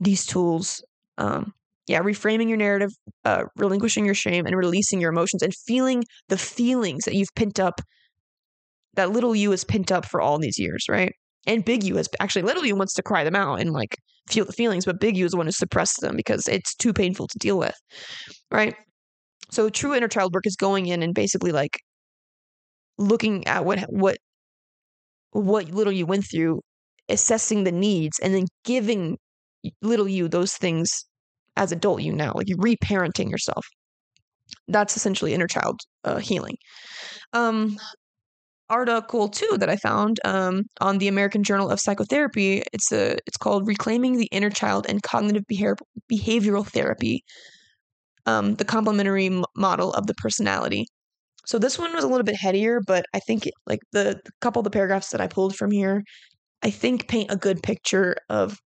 these tools um yeah reframing your narrative uh relinquishing your shame and releasing your emotions and feeling the feelings that you've pent up that little you is pent up for all these years right and big you has actually little you wants to cry them out and like feel the feelings but big you is the one who suppresses them because it's too painful to deal with right so true inner child work is going in and basically like looking at what what what little you went through, assessing the needs, and then giving little you those things as adult you now, like reparenting yourself. That's essentially inner child uh, healing. Um, article two that I found um, on the American Journal of Psychotherapy. It's a it's called "Reclaiming the Inner Child and Cognitive Behavior, Behavioral Therapy: um, The Complementary M- Model of the Personality." So this one was a little bit headier, but I think like the, the couple of the paragraphs that I pulled from here, I think paint a good picture of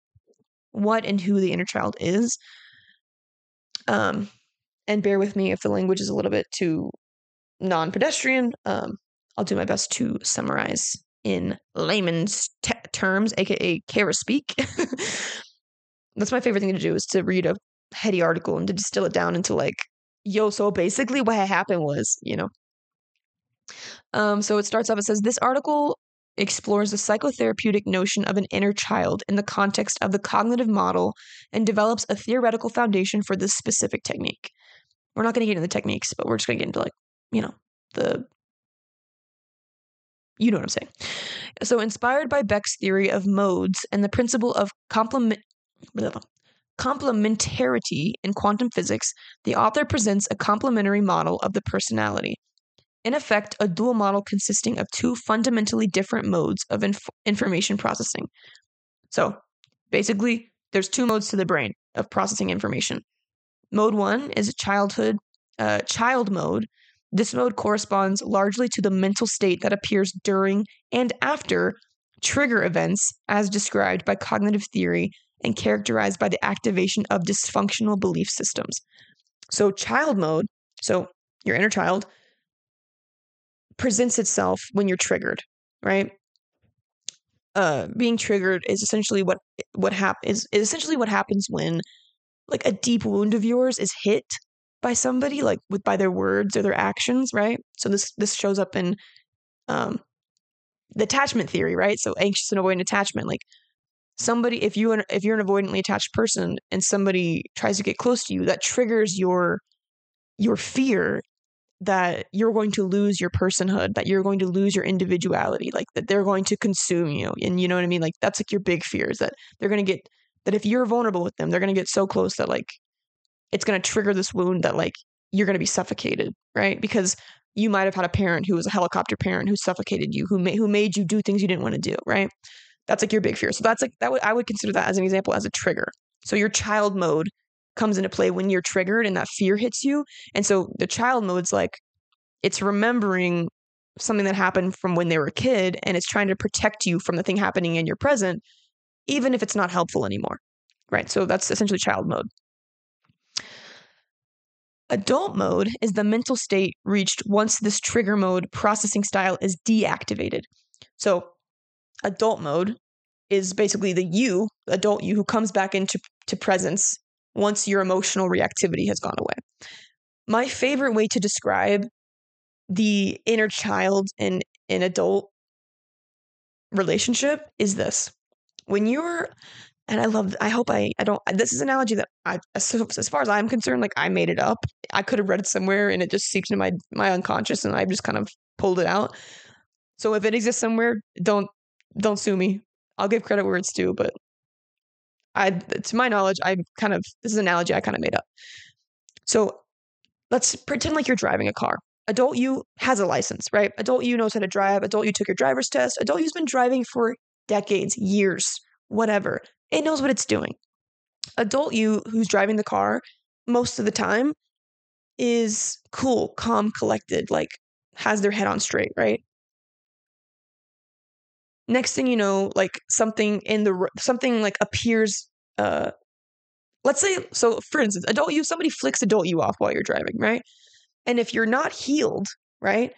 what and who the inner child is. Um, and bear with me if the language is a little bit too non-pedestrian. Um, I'll do my best to summarize in layman's t- terms, aka Cara speak. That's my favorite thing to do is to read a heady article and to distill it down into like, yo, so basically what happened was, you know, um, so it starts off, it says, This article explores the psychotherapeutic notion of an inner child in the context of the cognitive model and develops a theoretical foundation for this specific technique. We're not going to get into the techniques, but we're just going to get into like, you know, the you know what I'm saying. So, inspired by Beck's theory of modes and the principle of complement, complementarity in quantum physics, the author presents a complementary model of the personality. In effect, a dual model consisting of two fundamentally different modes of inf- information processing. So, basically, there's two modes to the brain of processing information. Mode one is a childhood, uh, child mode. This mode corresponds largely to the mental state that appears during and after trigger events, as described by cognitive theory and characterized by the activation of dysfunctional belief systems. So, child mode, so your inner child, presents itself when you're triggered, right? Uh, being triggered is essentially what what hap- is, is essentially what happens when like a deep wound of yours is hit by somebody like with by their words or their actions right? So this this shows up in um the attachment theory right? So anxious and avoidant attachment like somebody if you if you're an avoidantly attached person and somebody tries to get close to you that triggers your your fear that you're going to lose your personhood that you're going to lose your individuality like that they're going to consume you and you know what i mean? Like that's like your big fear is that they're going to get that if you're vulnerable with them they're going to get so close that like it's going to trigger this wound that like you're going to be suffocated right because you might have had a parent who was a helicopter parent who suffocated you who made who made you do things you didn't want to do right that's like your big fear. So that's like that would I would consider that as an example as a trigger. So your child mode comes into play when you're triggered and that fear hits you. And so the child mode's like it's remembering something that happened from when they were a kid and it's trying to protect you from the thing happening in your present even if it's not helpful anymore. Right? So that's essentially child mode. Adult mode is the mental state reached once this trigger mode processing style is deactivated. So adult mode is basically the you, adult you, who comes back into to presence once your emotional reactivity has gone away. My favorite way to describe the inner child in an adult relationship is this. When you're and I love I hope I I don't this is an analogy that I as, as far as I'm concerned like I made it up. I could have read it somewhere and it just seeped into my my unconscious and I just kind of pulled it out. So if it exists somewhere, don't don't sue me. I'll give credit where it's due, but I, to my knowledge, I kind of this is an analogy I kind of made up. So let's pretend like you're driving a car. Adult you has a license, right? Adult you knows how to drive. Adult you took your driver's test. Adult you's been driving for decades, years, whatever. It knows what it's doing. Adult you who's driving the car most of the time is cool, calm, collected, like has their head on straight, right? next thing you know like something in the something like appears uh let's say so for instance adult you somebody flicks adult you off while you're driving right and if you're not healed right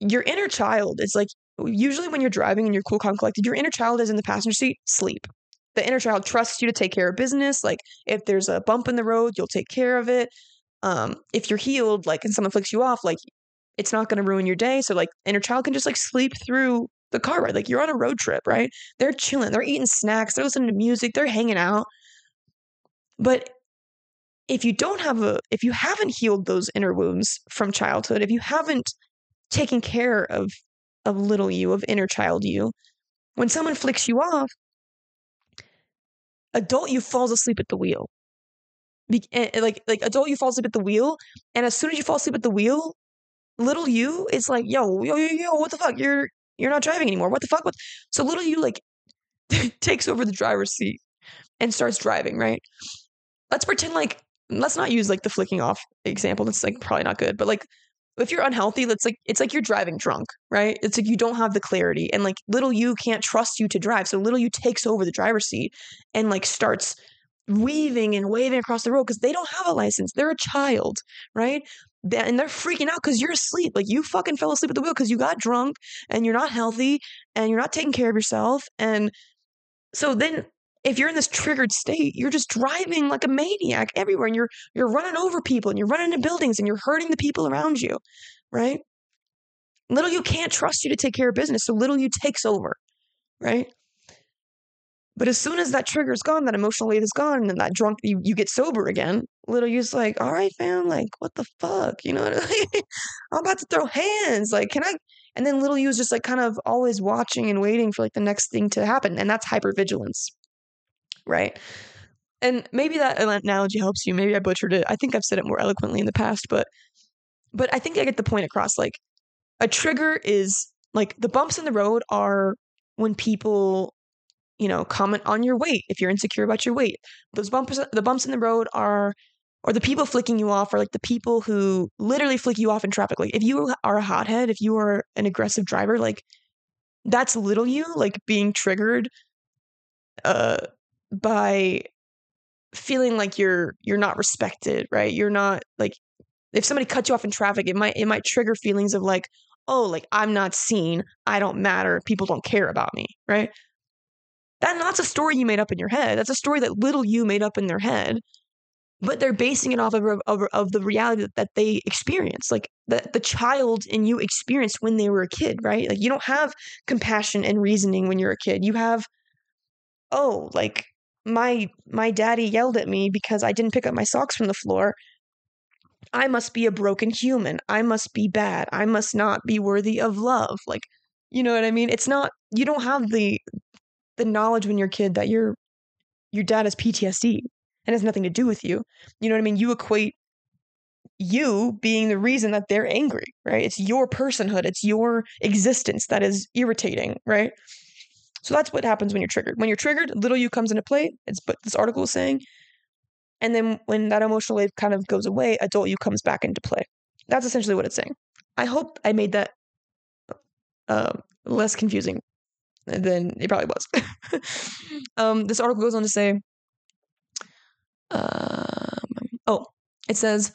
your inner child is like usually when you're driving and you're cool calm collected your inner child is in the passenger seat sleep the inner child trusts you to take care of business like if there's a bump in the road you'll take care of it um if you're healed like and someone flicks you off like it's not going to ruin your day. So like inner child can just like sleep through the car ride. Like you're on a road trip, right? They're chilling, they're eating snacks, they're listening to music, they're hanging out. But if you don't have a if you haven't healed those inner wounds from childhood, if you haven't taken care of of little you, of inner child you, when someone flicks you off, adult you falls asleep at the wheel. Be- eh, eh, like like adult you falls asleep at the wheel, and as soon as you fall asleep at the wheel, little you is like, yo, yo, yo, yo, what the fuck? You're you're not driving anymore. What the fuck? What? So little you like takes over the driver's seat and starts driving, right? Let's pretend like let's not use like the flicking off example. That's like probably not good. But like if you're unhealthy, let's like it's like you're driving drunk, right? It's like you don't have the clarity. And like little you can't trust you to drive. So little you takes over the driver's seat and like starts weaving and waving across the road because they don't have a license. They're a child, right? and they're freaking out because you're asleep. Like you fucking fell asleep at the wheel because you got drunk and you're not healthy and you're not taking care of yourself. And so then if you're in this triggered state, you're just driving like a maniac everywhere and you're you're running over people and you're running into buildings and you're hurting the people around you, right? little you can't trust you to take care of business. So little you takes over, right? But as soon as that trigger is gone, that emotional weight is gone, and then that drunk, you, you get sober again, little you's like, all right, fam, like, what the fuck? You know? I'm about to throw hands. Like, can I? And then little you is just like kind of always watching and waiting for like the next thing to happen. And that's hypervigilance, right? And maybe that analogy helps you. Maybe I butchered it. I think I've said it more eloquently in the past, but but I think I get the point across. Like a trigger is like the bumps in the road are when people you know comment on your weight if you're insecure about your weight those bumps the bumps in the road are or the people flicking you off are like the people who literally flick you off in traffic like if you are a hothead if you are an aggressive driver like that's little you like being triggered uh by feeling like you're you're not respected right? You're not like if somebody cuts you off in traffic it might it might trigger feelings of like oh like i'm not seen. I don't matter. People don't care about me right? That, that's a story you made up in your head. That's a story that little you made up in their head but they're basing it off of, of, of the reality that, that they experience like the, the child in you experienced when they were a kid right? Like you don't have compassion and reasoning when you're a kid. You have oh like my my daddy yelled at me because i didn't pick up my socks from the floor I must be a broken human. I must be bad. I must not be worthy of love. Like, you know what I mean? It's not you don't have the the knowledge when you're a kid that your your dad has PTSD and has nothing to do with you. You know what I mean? You equate you being the reason that they're angry, right? It's your personhood, it's your existence that is irritating, right? So that's what happens when you're triggered. When you're triggered, little you comes into play. It's what this article is saying. And then when that emotional wave kind of goes away, adult you comes back into play. That's essentially what it's saying. I hope I made that uh, less confusing than it probably was. um, this article goes on to say, um, oh, it says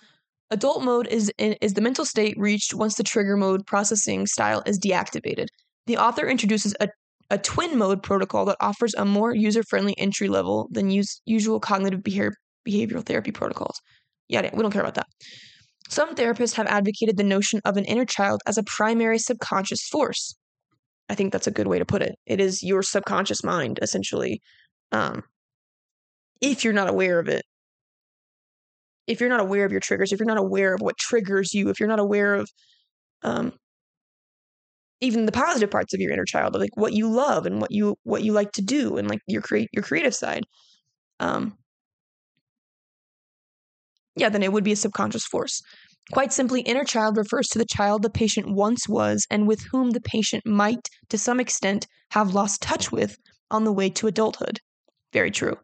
adult mode is in, is the mental state reached once the trigger mode processing style is deactivated. The author introduces a a twin mode protocol that offers a more user friendly entry level than use, usual cognitive behavior, behavioral therapy protocols. Yeah, we don't care about that. Some therapists have advocated the notion of an inner child as a primary subconscious force. I think that's a good way to put it. It is your subconscious mind, essentially. Um, if you're not aware of it, if you're not aware of your triggers, if you're not aware of what triggers you, if you're not aware of um, even the positive parts of your inner child, like what you love and what you what you like to do, and like your create your creative side, um, yeah, then it would be a subconscious force. Quite simply, inner child refers to the child the patient once was and with whom the patient might, to some extent, have lost touch with on the way to adulthood. Very true.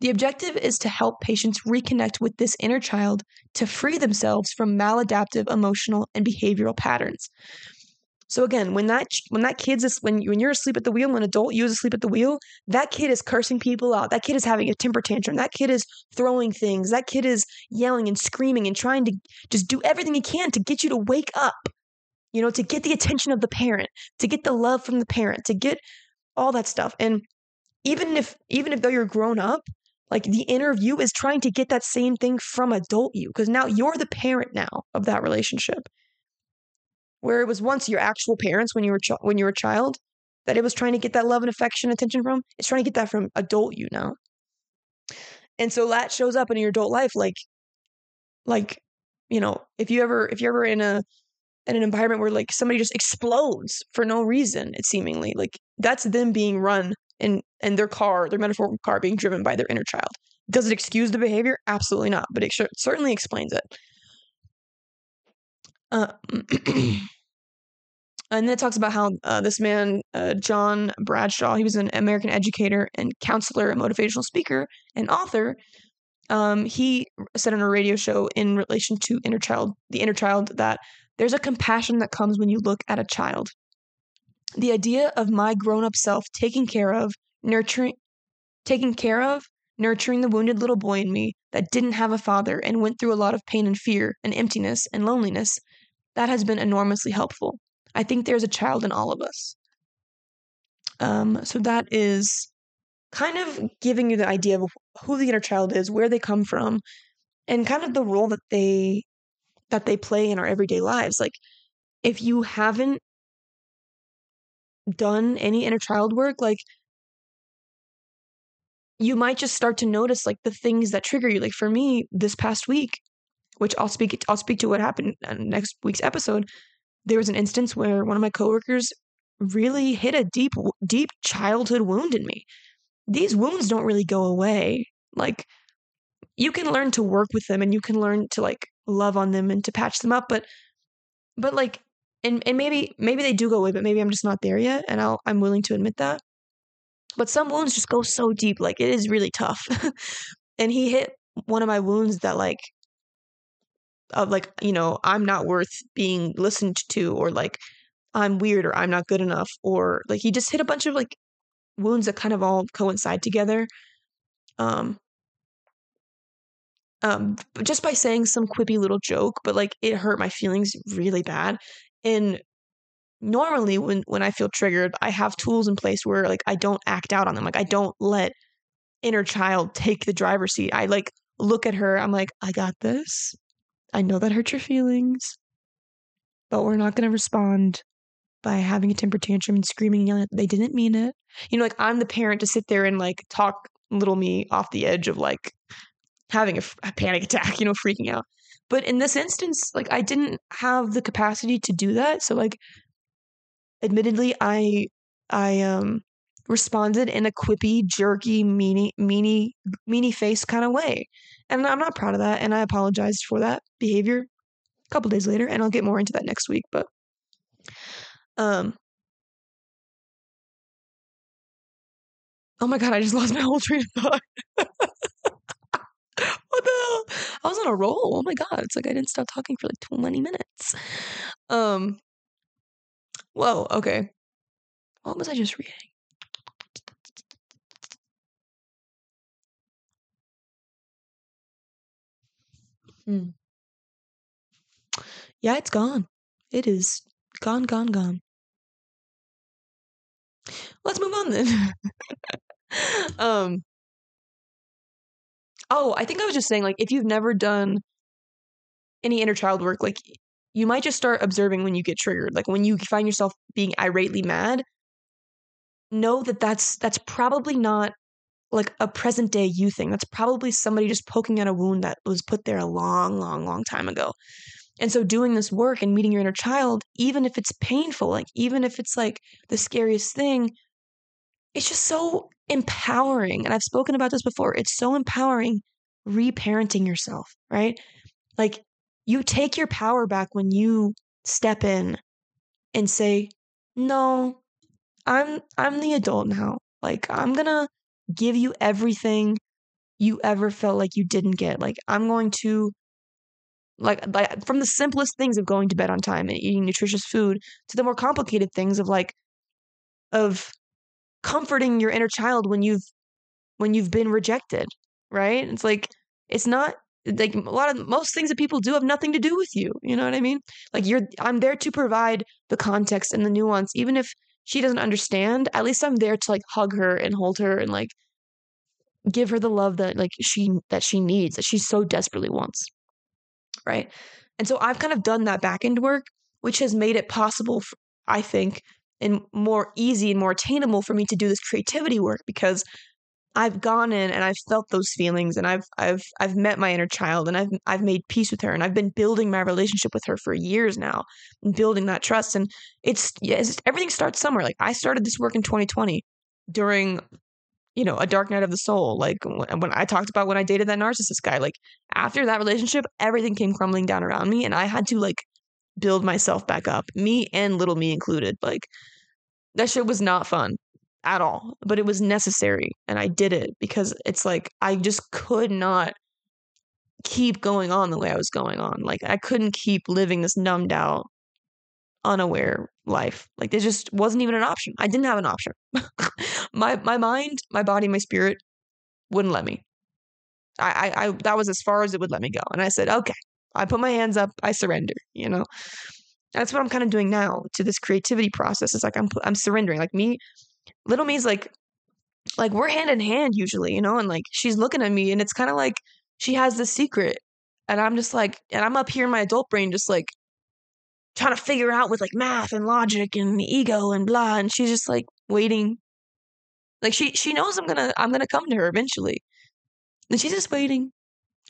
The objective is to help patients reconnect with this inner child to free themselves from maladaptive emotional and behavioral patterns. So again, when that when that kid's is, when when you're asleep at the wheel, an adult you is asleep at the wheel, that kid is cursing people out. That kid is having a temper tantrum. That kid is throwing things. That kid is yelling and screaming and trying to just do everything he can to get you to wake up. You know, to get the attention of the parent, to get the love from the parent, to get all that stuff. And even if even if though you're grown up, like the inner you is trying to get that same thing from adult you because now you're the parent now of that relationship where it was once your actual parents when you were ch- when you were a child that it was trying to get that love and affection attention from? It's trying to get that from adult you now and so that shows up in your adult life like like you know if you ever if you're ever in a in an environment where like somebody just explodes for no reason it seemingly like that's them being run in and their car their metaphorical car being driven by their inner child. Does it excuse the behavior? Absolutely not but it certainly explains it uh, and then it talks about how uh, this man, uh, John Bradshaw, he was an American educator and counselor, and motivational speaker, and author. Um, he said on a radio show in relation to inner child, the inner child, that there's a compassion that comes when you look at a child. The idea of my grown-up self taking care of, nurturing, taking care of, nurturing the wounded little boy in me that didn't have a father and went through a lot of pain and fear and emptiness and loneliness that has been enormously helpful. I think there's a child in all of us. Um, so that is kind of giving you the idea of who the inner child is, where they come from, and kind of the role that they that they play in our everyday lives. Like if you haven't done any inner child work, like you might just start to notice like the things that trigger you. Like for me, this past week, which I'll speak I'll speak to what happened in next week's episode. There was an instance where one of my coworkers really hit a deep deep childhood wound in me. These wounds don't really go away. Like you can learn to work with them and you can learn to like love on them and to patch them up, but but like and and maybe maybe they do go away, but maybe I'm just not there yet and I'll I'm willing to admit that. But some wounds just go so deep, like it is really tough. and he hit one of my wounds that like of like, you know, I'm not worth being listened to or like I'm weird or I'm not good enough or like he just hit a bunch of like wounds that kind of all coincide together. Um um just by saying some quippy little joke, but like it hurt my feelings really bad. And normally when when I feel triggered, I have tools in place where like I don't act out on them. Like I don't let inner child take the driver's seat. I like look at her, I'm like, I got this. I know that hurt your feelings, but we're not going to respond by having a temper tantrum and screaming and yelling. They didn't mean it. You know, like I'm the parent to sit there and like talk little me off the edge of like having a, a panic attack, you know, freaking out. But in this instance, like I didn't have the capacity to do that. So like admittedly I I um responded in a quippy, jerky, meanie, meanie, meanie face kind of way. And I'm not proud of that. And I apologized for that behavior a couple days later. And I'll get more into that next week. But, um, oh my God, I just lost my whole train of thought. what the hell? I was on a roll. Oh my God. It's like I didn't stop talking for like 20 minutes. Um, whoa. Okay. What was I just reading? Hmm. Yeah, it's gone. It is gone, gone, gone. Let's move on then. um Oh, I think I was just saying like if you've never done any inner child work, like you might just start observing when you get triggered. Like when you find yourself being irately mad, know that that's that's probably not like a present day you thing. That's probably somebody just poking at a wound that was put there a long, long, long time ago. And so doing this work and meeting your inner child, even if it's painful, like even if it's like the scariest thing, it's just so empowering. And I've spoken about this before. It's so empowering reparenting yourself, right? Like you take your power back when you step in and say, "No, I'm I'm the adult now. Like I'm going to give you everything you ever felt like you didn't get. Like I'm going to like like from the simplest things of going to bed on time and eating nutritious food to the more complicated things of like of comforting your inner child when you've when you've been rejected, right? It's like it's not like a lot of most things that people do have nothing to do with you. You know what I mean? Like you're I'm there to provide the context and the nuance even if she doesn't understand, at least I'm there to like hug her and hold her and like give her the love that like she that she needs, that she so desperately wants. Right? And so I've kind of done that back end work, which has made it possible, for, I think, and more easy and more attainable for me to do this creativity work because I've gone in and I've felt those feelings and I've I've I've met my inner child and I've I've made peace with her and I've been building my relationship with her for years now and building that trust. And it's it's, everything starts somewhere. Like I started this work in 2020 during you know a dark night of the soul. Like when I talked about when I dated that narcissist guy like after that relationship everything came crumbling down around me and I had to like build myself back up me and little me included. Like that shit was not fun at all, but it was necessary and I did it because it's like I just could not keep going on the way I was going on. Like I couldn't keep living this numbed out unaware life. Like there just wasn't even an option. I didn't have an option. my my mind, my body, my spirit wouldn't let me. I, I I that was as far as it would let me go. And I said, "Okay." I put my hands up, I surrender, you know. That's what I'm kind of doing now to this creativity process. It's like I'm I'm surrendering. Like me little me's like like we're hand in hand usually, you know, and like she's looking at me and it's kind of like she has the secret. And I'm just like and I'm up here in my adult brain just like trying to figure out with like math and logic and ego and blah. And she's just like waiting. Like she she knows I'm gonna I'm gonna come to her eventually. And she's just waiting,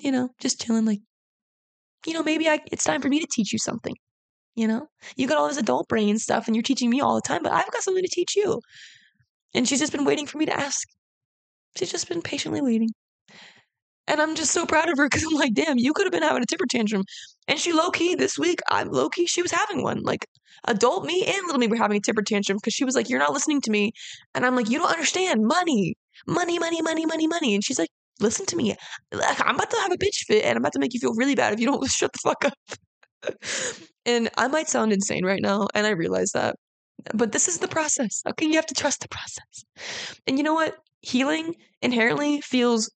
you know, just chilling, like, you know, maybe I it's time for me to teach you something. You know? You got all this adult brain stuff and you're teaching me all the time, but I've got something to teach you. And she's just been waiting for me to ask. She's just been patiently waiting. And I'm just so proud of her because I'm like, damn, you could have been having a temper tantrum. And she low key this week, I'm low key, she was having one. Like adult me and little me were having a temper tantrum because she was like, You're not listening to me. And I'm like, You don't understand. Money, money, money, money, money, money. And she's like, Listen to me. I'm about to have a bitch fit and I'm about to make you feel really bad if you don't shut the fuck up. and I might sound insane right now. And I realize that. But this is the process. Okay. You have to trust the process. And you know what? Healing inherently feels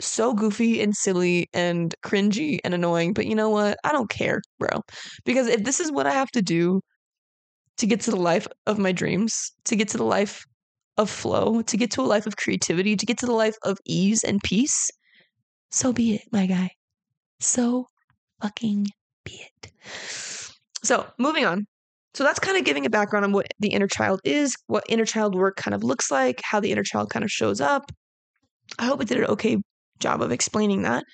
so goofy and silly and cringy and annoying. But you know what? I don't care, bro. Because if this is what I have to do to get to the life of my dreams, to get to the life of flow, to get to a life of creativity, to get to the life of ease and peace, so be it, my guy. So fucking be it. So, moving on. So, that's kind of giving a background on what the inner child is, what inner child work kind of looks like, how the inner child kind of shows up. I hope it did an okay job of explaining that.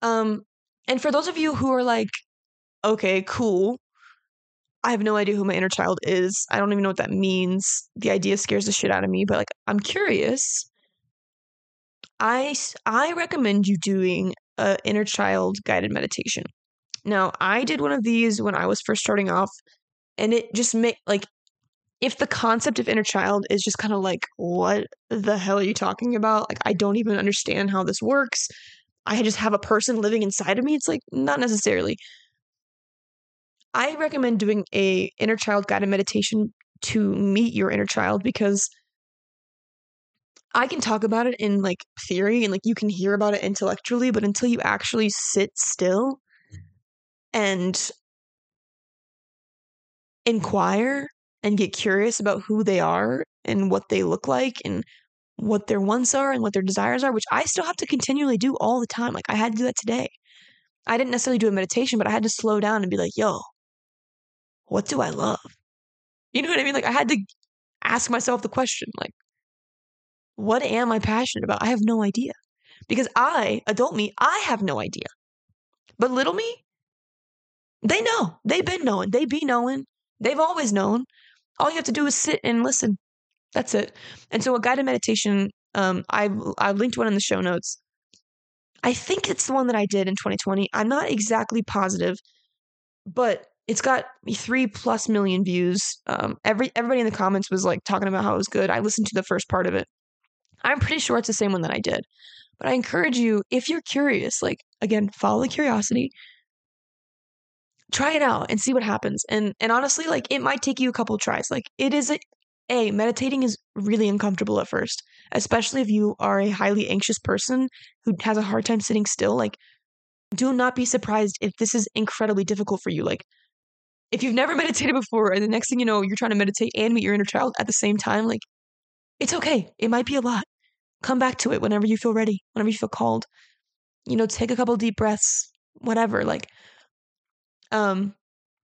Um, and for those of you who are like, okay, cool, I have no idea who my inner child is. I don't even know what that means. The idea scares the shit out of me, but like I'm curious. I I recommend you doing a inner child guided meditation. Now, I did one of these when I was first starting off and it just make like if the concept of inner child is just kind of like what the hell are you talking about? Like I don't even understand how this works. I just have a person living inside of me. It's like not necessarily. I recommend doing a inner child guided meditation to meet your inner child because I can talk about it in like theory and like you can hear about it intellectually, but until you actually sit still mm. and inquire and get curious about who they are and what they look like and what their wants are and what their desires are, which I still have to continually do all the time. Like I had to do that today. I didn't necessarily do a meditation, but I had to slow down and be like, yo, what do I love? You know what I mean? Like I had to ask myself the question, like, what am I passionate about? I have no idea. Because I, adult me, I have no idea. But little me, they know. They've been knowing. They be knowing. They've always known. All you have to do is sit and listen. That's it. And so a guided meditation, um, I I linked one in the show notes. I think it's the one that I did in 2020. I'm not exactly positive, but it's got three plus million views. Um, every everybody in the comments was like talking about how it was good. I listened to the first part of it. I'm pretty sure it's the same one that I did. But I encourage you, if you're curious, like again, follow the curiosity. Try it out and see what happens. And and honestly, like it might take you a couple tries. Like it is a, a meditating is really uncomfortable at first, especially if you are a highly anxious person who has a hard time sitting still. Like do not be surprised if this is incredibly difficult for you. Like if you've never meditated before and the next thing you know you're trying to meditate and meet your inner child at the same time like it's okay it might be a lot come back to it whenever you feel ready whenever you feel called you know take a couple deep breaths whatever like um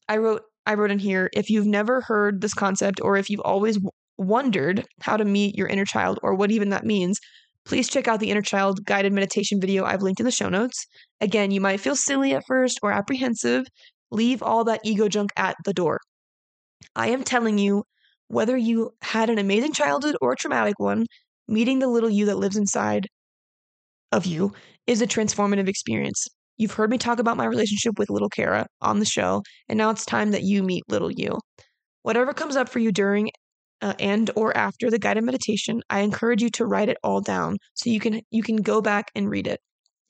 i wrote i wrote in here if you've never heard this concept or if you've always w- wondered how to meet your inner child or what even that means please check out the inner child guided meditation video i've linked in the show notes again you might feel silly at first or apprehensive Leave all that ego junk at the door. I am telling you, whether you had an amazing childhood or a traumatic one, meeting the little you that lives inside of you is a transformative experience. You've heard me talk about my relationship with little Cara on the show, and now it's time that you meet little you. Whatever comes up for you during uh, and or after the guided meditation, I encourage you to write it all down so you can you can go back and read it.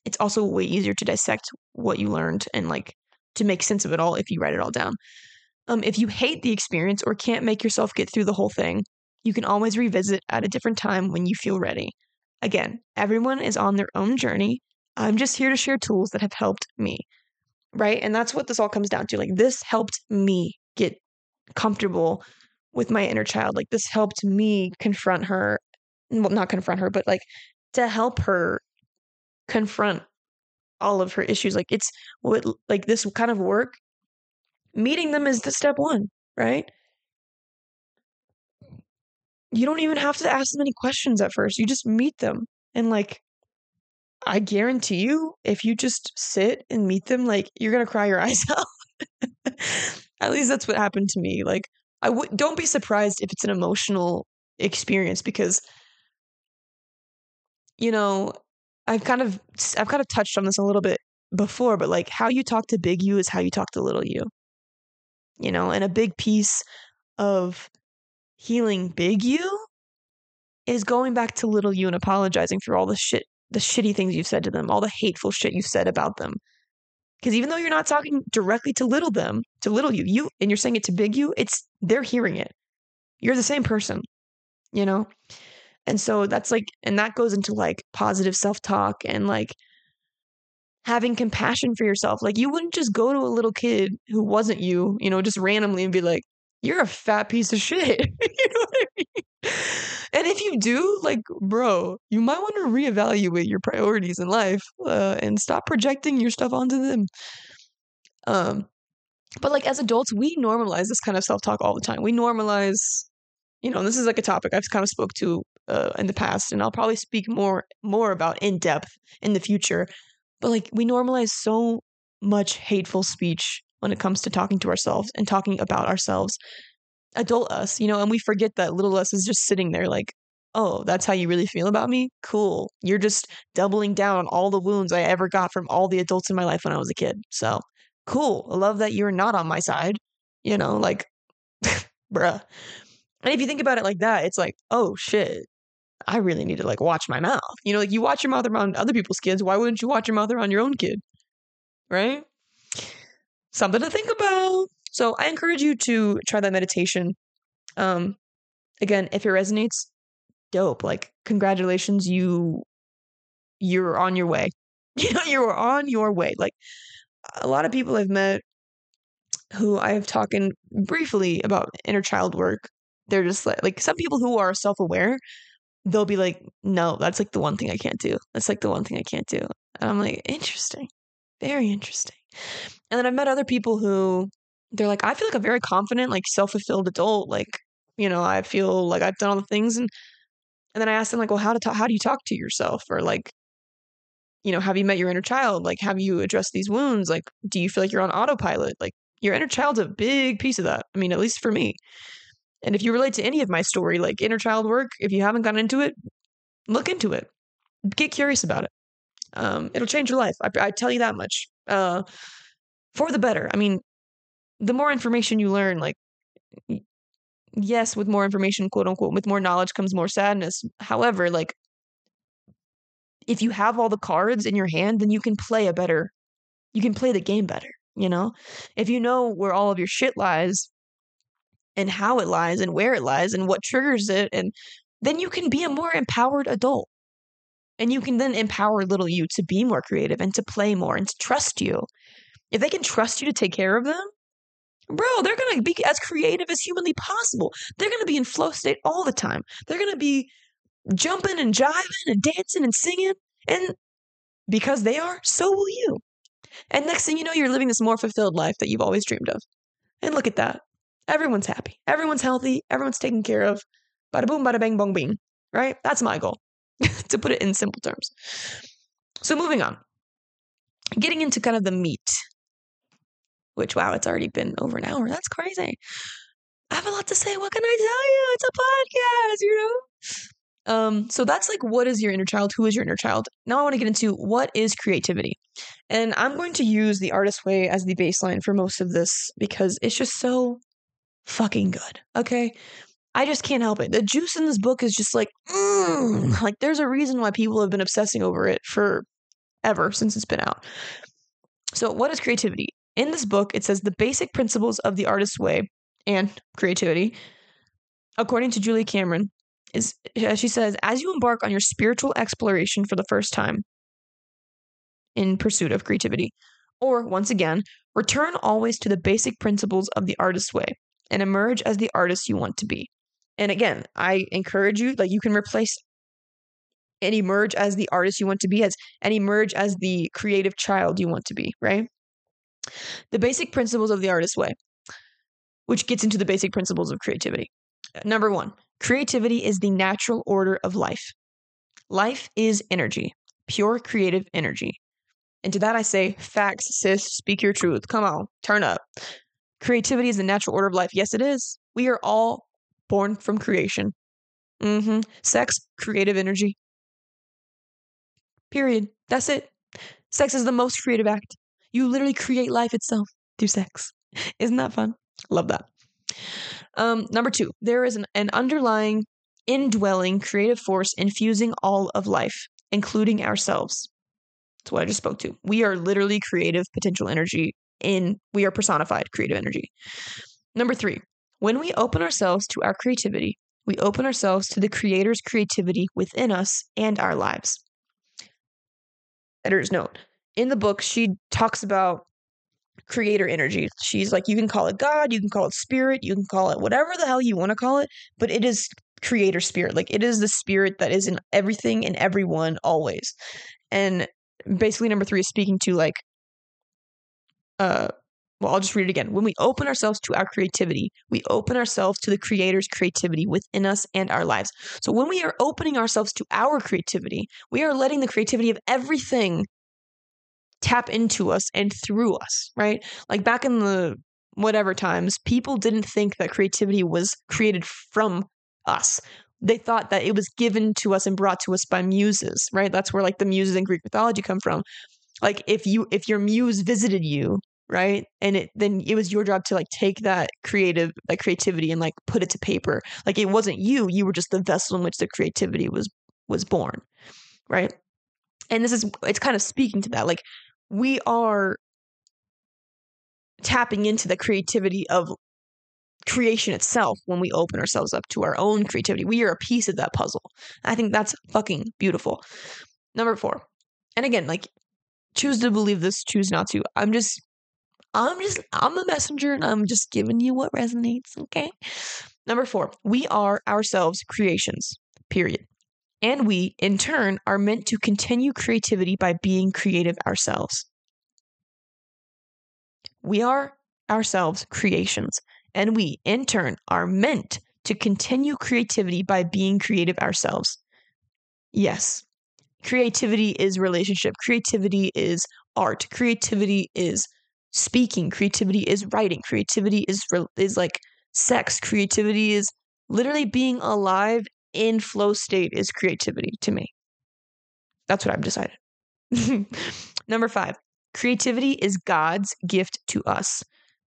It's also way easier to dissect what you learned and like to make sense of it all if you write it all down. Um, if you hate the experience or can't make yourself get through the whole thing, you can always revisit at a different time when you feel ready. Again, everyone is on their own journey. I'm just here to share tools that have helped me. Right? And that's what this all comes down to. Like, this helped me get comfortable with my inner child. Like, this helped me confront her. Well, not confront her, but like to help her confront all of her issues. Like it's what like this kind of work meeting them is the step one, right? You don't even have to ask them any questions at first. You just meet them. And like, I guarantee you, if you just sit and meet them, like, you're to cry your eyes out. at least that's what happened to me. Like, I would don't be surprised if it's an emotional experience because you know, I've kind of I've kind of touched on this a little bit before, but like how you talk to big you is how you talk to little you. You know, and a big piece of healing big you is going back to little you and apologizing for all the shit the shitty things you've said to them, all the hateful shit you've said about them. Because even though you're not talking directly to little them, to little you, you and you're saying it to big you, it's they're hearing it. You're the same person, you know? And so that's like, and that goes into like positive self talk and like having compassion for yourself. Like, you wouldn't just go to a little kid who wasn't you, you know, just randomly and be like, you're a fat piece of shit. you know what I mean? And if you do, like, bro, you might want to reevaluate your priorities in life uh, and stop projecting your stuff onto them. Um, but like as adults, we normalize this kind of self talk all the time. We normalize, you know, this is like a topic I've kind of spoke to uh, in the past, and I'll probably speak more more about in depth in the future. But like we normalize so much hateful speech when it comes to talking to ourselves and talking about ourselves, adult us, you know, and we forget that little us is just sitting there like, oh, that's how you really feel about me? Cool. You're just doubling down on all the wounds I ever got from all the adults in my life when I was a kid. So cool. I love that you're not on my side, you know, like, bruh. And if you think about it like that, it's like, oh shit, I really need to like watch my mouth. You know, like you watch your mouth around other people's kids. Why wouldn't you watch your mouth around your own kid? Right? Something to think about. So I encourage you to try that meditation. Um, again, if it resonates, dope. Like, congratulations, you you're on your way. You know, you're on your way. Like a lot of people I've met who I've talked briefly about inner child work, they're just like like some people who are self-aware they'll be like, no, that's like the one thing I can't do. That's like the one thing I can't do. And I'm like, interesting. Very interesting. And then I've met other people who they're like, I feel like a very confident, like self fulfilled adult. Like, you know, I feel like I've done all the things. And and then I asked them like, well, how to talk, how do you talk to yourself? Or like, you know, have you met your inner child? Like, have you addressed these wounds? Like, do you feel like you're on autopilot? Like, your inner child's a big piece of that. I mean, at least for me. And if you relate to any of my story, like inner child work, if you haven't gotten into it, look into it. Get curious about it. Um, it'll change your life. I, I tell you that much. Uh, for the better. I mean, the more information you learn, like, yes, with more information, quote unquote, with more knowledge comes more sadness. However, like, if you have all the cards in your hand, then you can play a better, you can play the game better. You know, if you know where all of your shit lies, and how it lies and where it lies and what triggers it and then you can be a more empowered adult and you can then empower little you to be more creative and to play more and to trust you if they can trust you to take care of them bro they're going to be as creative as humanly possible. They're going to be in flow state all the time. They're going to be jumping and jiving and dancing and singing and because they are so will you. And next thing you know you're living this more fulfilled life that you've always dreamed of. And look at that. Everyone's happy, everyone's healthy, everyone's taken care of. Bada boom, bada bang, bong bing. Right? That's my goal, to put it in simple terms. So moving on, getting into kind of the meat, which wow, it's already been over an hour. That's crazy. I have a lot to say. What can I tell you? It's a podcast, you know. Um, so that's like what is your inner child? Who is your inner child? Now I want to get into what is creativity. And I'm going to use the artist way as the baseline for most of this because it's just so fucking good. Okay. I just can't help it. The juice in this book is just like, mm, like there's a reason why people have been obsessing over it for ever since it's been out. So, what is creativity? In this book, it says the basic principles of the artist's way and creativity, according to Julie Cameron, is uh, she says, as you embark on your spiritual exploration for the first time in pursuit of creativity, or once again, return always to the basic principles of the artist's way and emerge as the artist you want to be. And again, I encourage you, like you can replace and emerge as the artist you want to be as and emerge as the creative child you want to be, right? The basic principles of the artist's way, which gets into the basic principles of creativity. Number one, creativity is the natural order of life. Life is energy, pure creative energy. And to that I say, facts, sis, speak your truth. Come on, turn up. Creativity is the natural order of life. Yes, it is. We are all born from creation. Mm-hmm. Sex, creative energy. Period. That's it. Sex is the most creative act. You literally create life itself through sex. Isn't that fun? Love that. Um, number two, there is an, an underlying, indwelling creative force infusing all of life, including ourselves. That's what I just spoke to. We are literally creative potential energy in, we are personified creative energy. Number three, when we open ourselves to our creativity, we open ourselves to the Creator's creativity within us and our lives. Editor's note in the book, she talks about creator energy. She's like, you can call it God, you can call it spirit, you can call it whatever the hell you want to call it, but it is creator spirit. Like, it is the spirit that is in everything and everyone always. And basically, number three is speaking to like, uh, well, I'll just read it again. When we open ourselves to our creativity, we open ourselves to the Creator's creativity within us and our lives. So when we are opening ourselves to our creativity, we are letting the creativity of everything tap into us and through us, right? Like back in the whatever times, people didn't think that creativity was created from us. They thought that it was given to us and brought to us by muses, right? That's where like the muses in Greek mythology come from. Like if you if your muse visited you right and it then it was your job to like take that creative that creativity and like put it to paper like it wasn't you you were just the vessel in which the creativity was was born right and this is it's kind of speaking to that like we are tapping into the creativity of creation itself when we open ourselves up to our own creativity. We are a piece of that puzzle. I think that's fucking beautiful. Number 4 and again like choose to believe this choose not to. I'm just I'm just, I'm a messenger and I'm just giving you what resonates, okay? Number four, we are ourselves creations, period. And we, in turn, are meant to continue creativity by being creative ourselves. We are ourselves creations, and we, in turn, are meant to continue creativity by being creative ourselves. Yes, creativity is relationship, creativity is art, creativity is speaking creativity is writing creativity is is like sex creativity is literally being alive in flow state is creativity to me that's what i've decided number 5 creativity is god's gift to us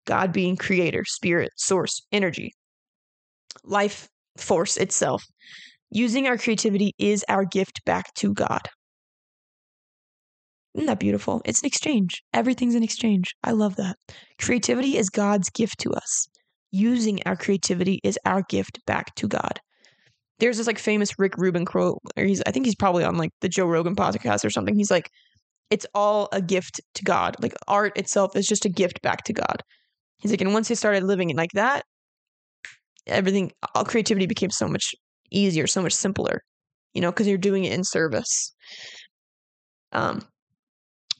god being creator spirit source energy life force itself using our creativity is our gift back to god isn't that beautiful? It's an exchange. Everything's an exchange. I love that. Creativity is God's gift to us. Using our creativity is our gift back to God. There's this like famous Rick Rubin quote, or he's I think he's probably on like the Joe Rogan podcast or something. He's like, it's all a gift to God. Like art itself is just a gift back to God. He's like, and once he started living it like that, everything, all creativity became so much easier, so much simpler, you know, because you're doing it in service. Um,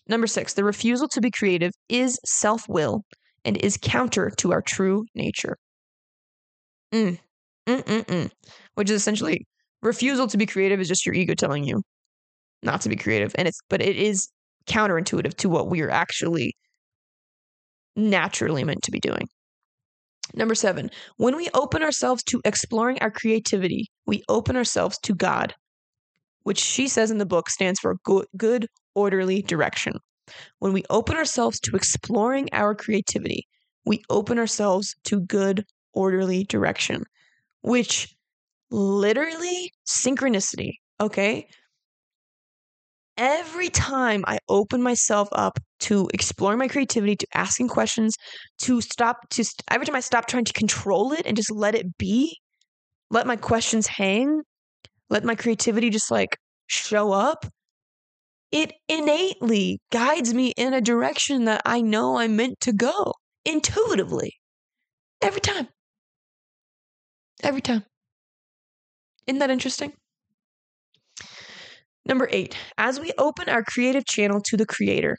Number six, the refusal to be creative is self will and is counter to our true nature. Mm. Mm-mm-mm. Which is essentially refusal to be creative is just your ego telling you not to be creative. And it's, but it is counterintuitive to what we are actually naturally meant to be doing. Number seven, when we open ourselves to exploring our creativity, we open ourselves to God, which she says in the book stands for good, good orderly direction. When we open ourselves to exploring our creativity, we open ourselves to good, orderly direction, which literally synchronicity, okay? Every time I open myself up to exploring my creativity, to asking questions, to stop, to st- every time I stop trying to control it and just let it be, let my questions hang, let my creativity just like show up, it innately guides me in a direction that I know I'm meant to go intuitively. Every time. Every time. Isn't that interesting? Number eight, as we open our creative channel to the Creator,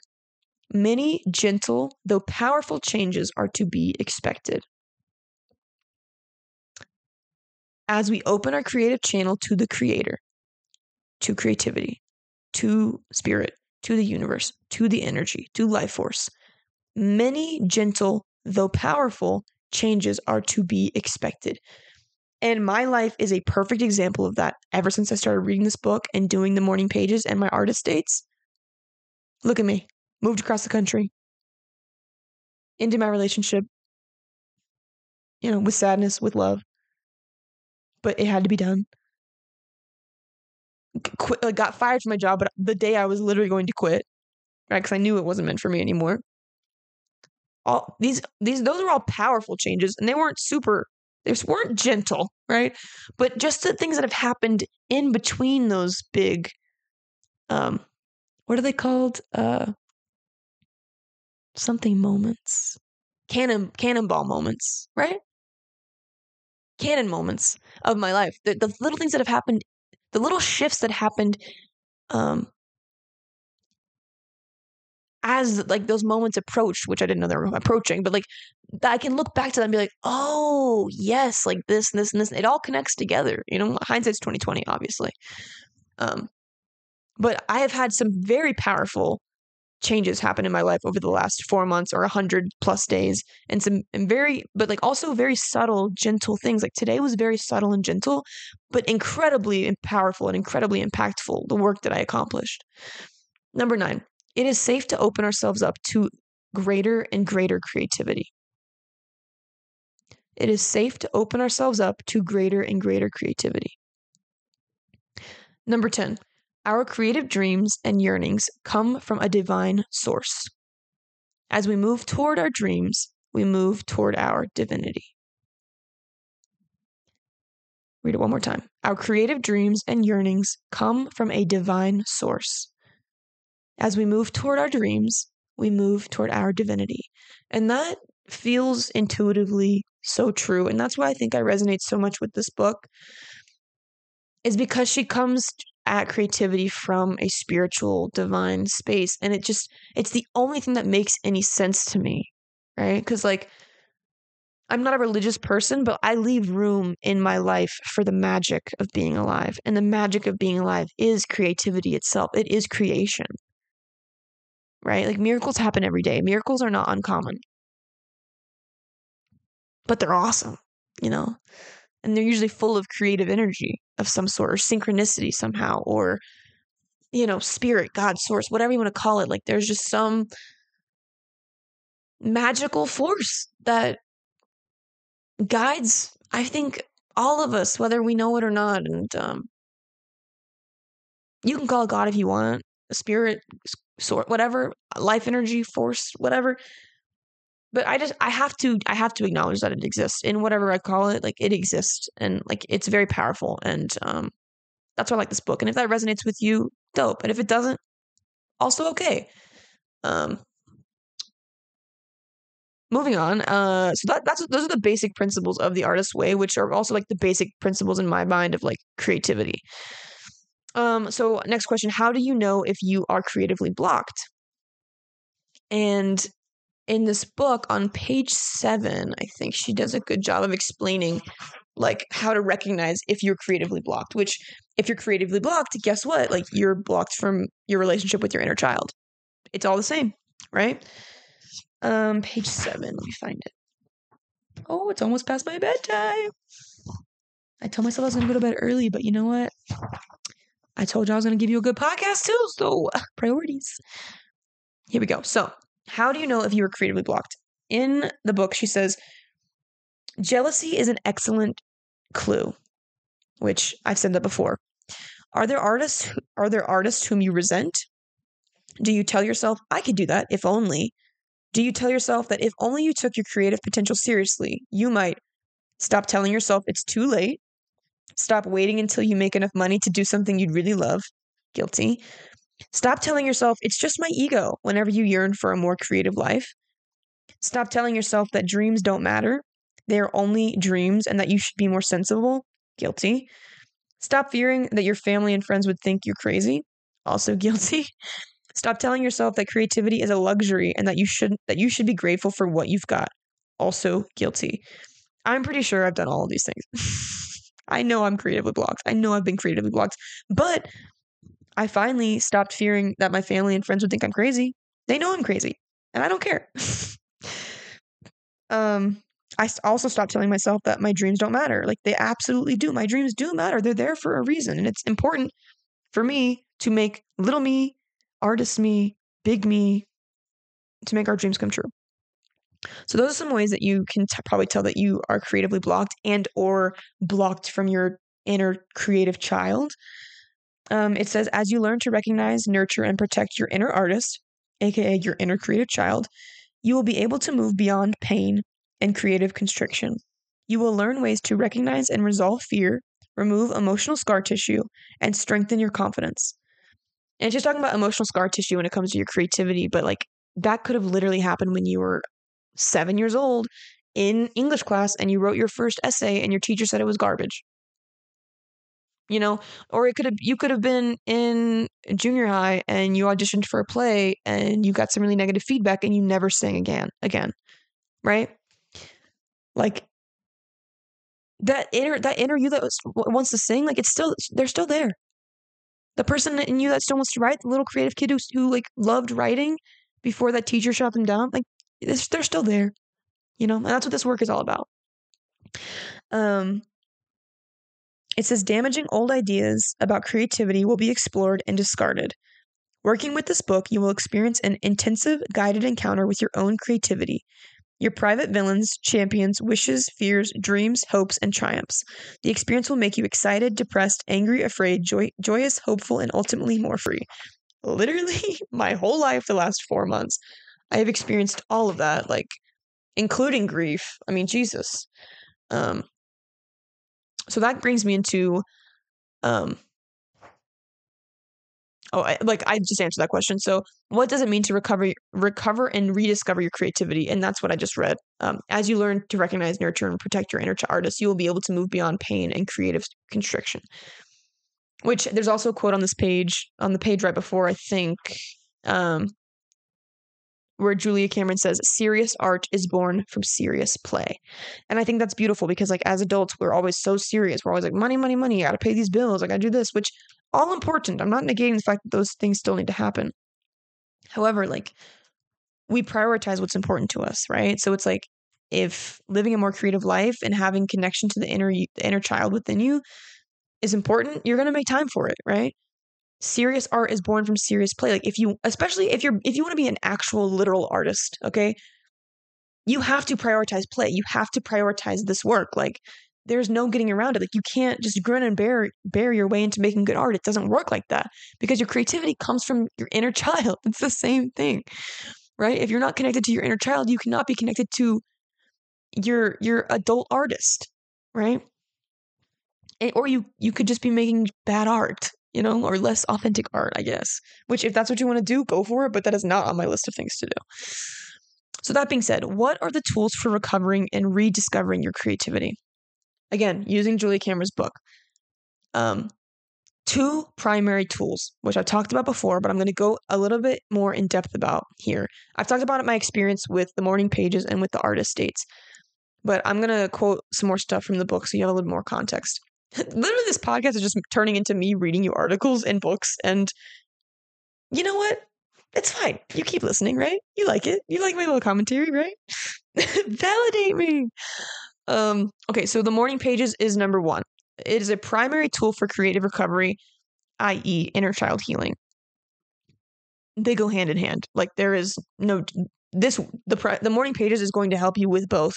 Many gentle, though powerful changes are to be expected. As we open our creative channel to the Creator, to creativity, to spirit, to the universe, to the energy, to life force, many gentle, though powerful, changes are to be expected. And my life is a perfect example of that ever since I started reading this book and doing the morning pages and my artist dates. Look at me, moved across the country, into my relationship, you know, with sadness, with love. But it had to be done. Quit, like, got fired from my job, but the day I was literally going to quit, right? Because I knew it wasn't meant for me anymore. All these, these, those are all powerful changes, and they weren't super they weren't gentle, right? But just the things that have happened in between those big, um, what are they called? Uh, something moments, cannon cannonball moments, right? Cannon moments of my life. The, the little things that have happened, the little shifts that happened, um, as like those moments approached, which I didn't know they were approaching, but like I can look back to them and be like, oh yes, like this and this and this. It all connects together. You know, hindsight's twenty twenty, obviously. Um, but I have had some very powerful changes happen in my life over the last four months or a hundred plus days, and some and very, but like also very subtle, gentle things. Like today was very subtle and gentle, but incredibly powerful and incredibly impactful. The work that I accomplished. Number nine, it is safe to open ourselves up to greater and greater creativity. It is safe to open ourselves up to greater and greater creativity. Number 10, our creative dreams and yearnings come from a divine source. As we move toward our dreams, we move toward our divinity. Read it one more time. Our creative dreams and yearnings come from a divine source. As we move toward our dreams, we move toward our divinity. And that feels intuitively so true. And that's why I think I resonate so much with this book, is because she comes at creativity from a spiritual, divine space. And it just, it's the only thing that makes any sense to me, right? Because, like, I'm not a religious person, but I leave room in my life for the magic of being alive. And the magic of being alive is creativity itself, it is creation right? Like miracles happen every day. Miracles are not uncommon, but they're awesome, you know? And they're usually full of creative energy of some sort or synchronicity somehow or, you know, spirit, God, source, whatever you want to call it. Like there's just some magical force that guides, I think, all of us, whether we know it or not. And um, you can call it God if you want, a spirit, sort whatever life energy force whatever. But i just i have to i have to acknowledge that it exists in whatever i call it like it exists and like it's very powerful and um that's why i like this book and if that resonates with you dope and if it doesn't also okay. Um moving on uh so that that's those are the basic principles of the artist's way which are also like the basic principles in my mind of like creativity um, so next question, how do you know if you are creatively blocked? And in this book on page 7, I think she does a good job of explaining like how to recognize if you're creatively blocked, which if you're creatively blocked, guess what? Like you're blocked from your relationship with your inner child. It's all the same, right? Um page 7, let me find it. Oh, it's almost past my bedtime. I told myself I was going to go to bed early, but you know what? I told you I was going to give you a good podcast too. So, priorities. Here we go. So, how do you know if you were creatively blocked? In the book, she says, jealousy is an excellent clue, which I've said that before. Are there artists are there artists whom you resent? Do you tell yourself, I could do that if only? Do you tell yourself that if only you took your creative potential seriously, you might stop telling yourself it's too late Stop waiting until you make enough money to do something you'd really love. Guilty. Stop telling yourself it's just my ego whenever you yearn for a more creative life. Stop telling yourself that dreams don't matter. They are only dreams and that you should be more sensible. Guilty. Stop fearing that your family and friends would think you're crazy. Also guilty. Stop telling yourself that creativity is a luxury and that you should that you should be grateful for what you've got. Also guilty. I'm pretty sure I've done all of these things. I know I'm creatively blocked. I know I've been creatively blocked. But I finally stopped fearing that my family and friends would think I'm crazy. They know I'm crazy, and I don't care. um I also stopped telling myself that my dreams don't matter. Like they absolutely do. My dreams do matter. They're there for a reason. And it's important for me to make little me, artist me, big me, to make our dreams come true. So those are some ways that you can t- probably tell that you are creatively blocked and or blocked from your inner creative child. Um, it says as you learn to recognize, nurture, and protect your inner artist, aka your inner creative child, you will be able to move beyond pain and creative constriction. You will learn ways to recognize and resolve fear, remove emotional scar tissue, and strengthen your confidence. And just talking about emotional scar tissue when it comes to your creativity, but like that could have literally happened when you were seven years old in English class and you wrote your first essay and your teacher said it was garbage. You know, or it could have you could have been in junior high and you auditioned for a play and you got some really negative feedback and you never sang again again. Right? Like that inner that inner you that was, wants to sing, like it's still they're still there. The person in you that still wants to write, the little creative kid who who like loved writing before that teacher shut them down, like they're still there. You know, and that's what this work is all about. Um, it says damaging old ideas about creativity will be explored and discarded. Working with this book, you will experience an intensive guided encounter with your own creativity your private villains, champions, wishes, fears, dreams, hopes, and triumphs. The experience will make you excited, depressed, angry, afraid, joy- joyous, hopeful, and ultimately more free. Literally, my whole life, the last four months, I have experienced all of that, like, including grief. I mean, Jesus. Um, so that brings me into um, Oh, I, like I just answered that question. So, what does it mean to recover, recover, and rediscover your creativity? And that's what I just read. Um, as you learn to recognize, nurture, and protect your inner artist, you will be able to move beyond pain and creative constriction. Which there's also a quote on this page, on the page right before, I think, um, where Julia Cameron says, serious art is born from serious play. And I think that's beautiful because, like, as adults, we're always so serious. We're always like, money, money, money, I gotta pay these bills, I gotta do this, which all important. I'm not negating the fact that those things still need to happen. However, like, we prioritize what's important to us, right? So it's like, if living a more creative life and having connection to the inner the inner child within you is important, you're going to make time for it, right? Serious art is born from serious play. Like if you especially if you're if you want to be an actual literal artist okay? You have to prioritize play. You have to prioritize this work. Like there's no getting around it. Like you can't just grin and bear bear your way into making good art. It doesn't work like that because your creativity comes from your inner child. It's the same thing right? If you're not connected to your inner child you cannot be connected to your your adult artist right? Or you you could just be making bad art you know, or less authentic art, I guess. Which, if that's what you want to do, go for it, but that is not on my list of things to do. So, that being said, what are the tools for recovering and rediscovering your creativity? Again, using Julia Cameron's book. Um, two primary tools, which I've talked about before, but I'm going to go a little bit more in depth about here. I've talked about it my experience with the morning pages and with the artist dates, but I'm going to quote some more stuff from the book so you have a little more context. Literally this podcast is just turning into me reading you articles and books and you know what? It's fine. You keep listening right? You like it. You like my little commentary right? Validate me. Um okay so the morning pages is number one. It is a primary tool for creative recovery i.e inner child healing. They go hand in hand. Like there is no this the the morning pages is going to help you with both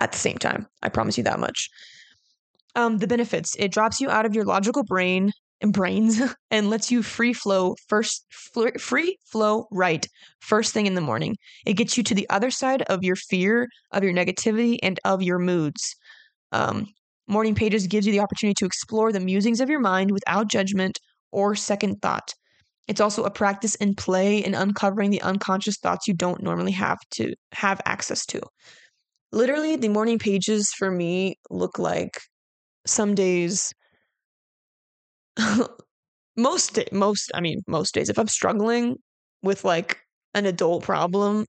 at the same time. I promise you that much um, the benefits. It drops you out of your logical brain and brains and lets you free flow first fl- free flow right first thing in the morning. It gets you to the other side of your fear of your negativity and of your moods. Um, morning pages gives you the opportunity to explore the musings of your mind without judgment or second thought. It's also a practice in play in uncovering the unconscious thoughts you don't normally have to have access to. Literally the morning pages for me look like some days most day, most I mean most days if I'm struggling with like an adult problem.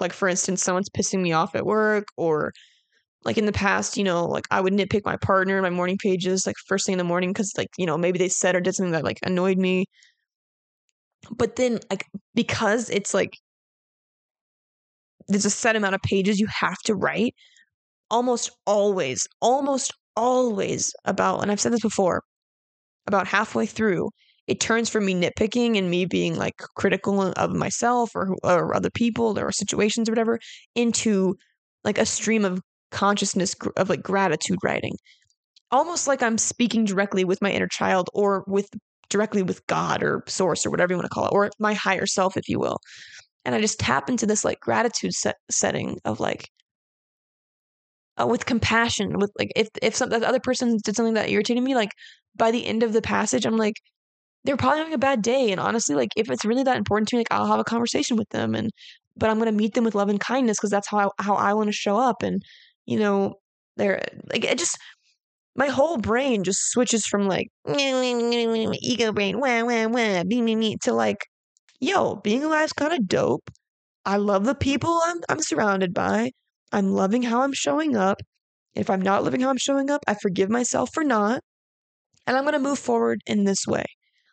Like, for instance, someone's pissing me off at work, or like in the past, you know, like I would nitpick my partner my morning pages, like first thing in the morning, because like, you know, maybe they said or did something that like annoyed me. But then, like, because it's like there's a set amount of pages you have to write, almost always, almost always about, and I've said this before, about halfway through, it turns from me nitpicking and me being like critical of myself or, or other people or situations or whatever into like a stream of consciousness of like gratitude writing almost like i'm speaking directly with my inner child or with directly with god or source or whatever you want to call it or my higher self if you will. And i just tap into this like gratitude set- setting of like uh, with compassion with like if if some the other person did something that irritated me like by the end of the passage i'm like they're probably having a bad day and honestly like if it's really that important to me like i'll have a conversation with them and but i'm going to meet them with love and kindness because that's how I, how I want to show up and you know they're like it just my whole brain just switches from like ego brain wah wah wah me me me to like yo being alive is kind of dope. I love the people I'm, I'm surrounded by i'm loving how i'm showing up if i'm not living how i'm showing up i forgive myself for not and i'm going to move forward in this way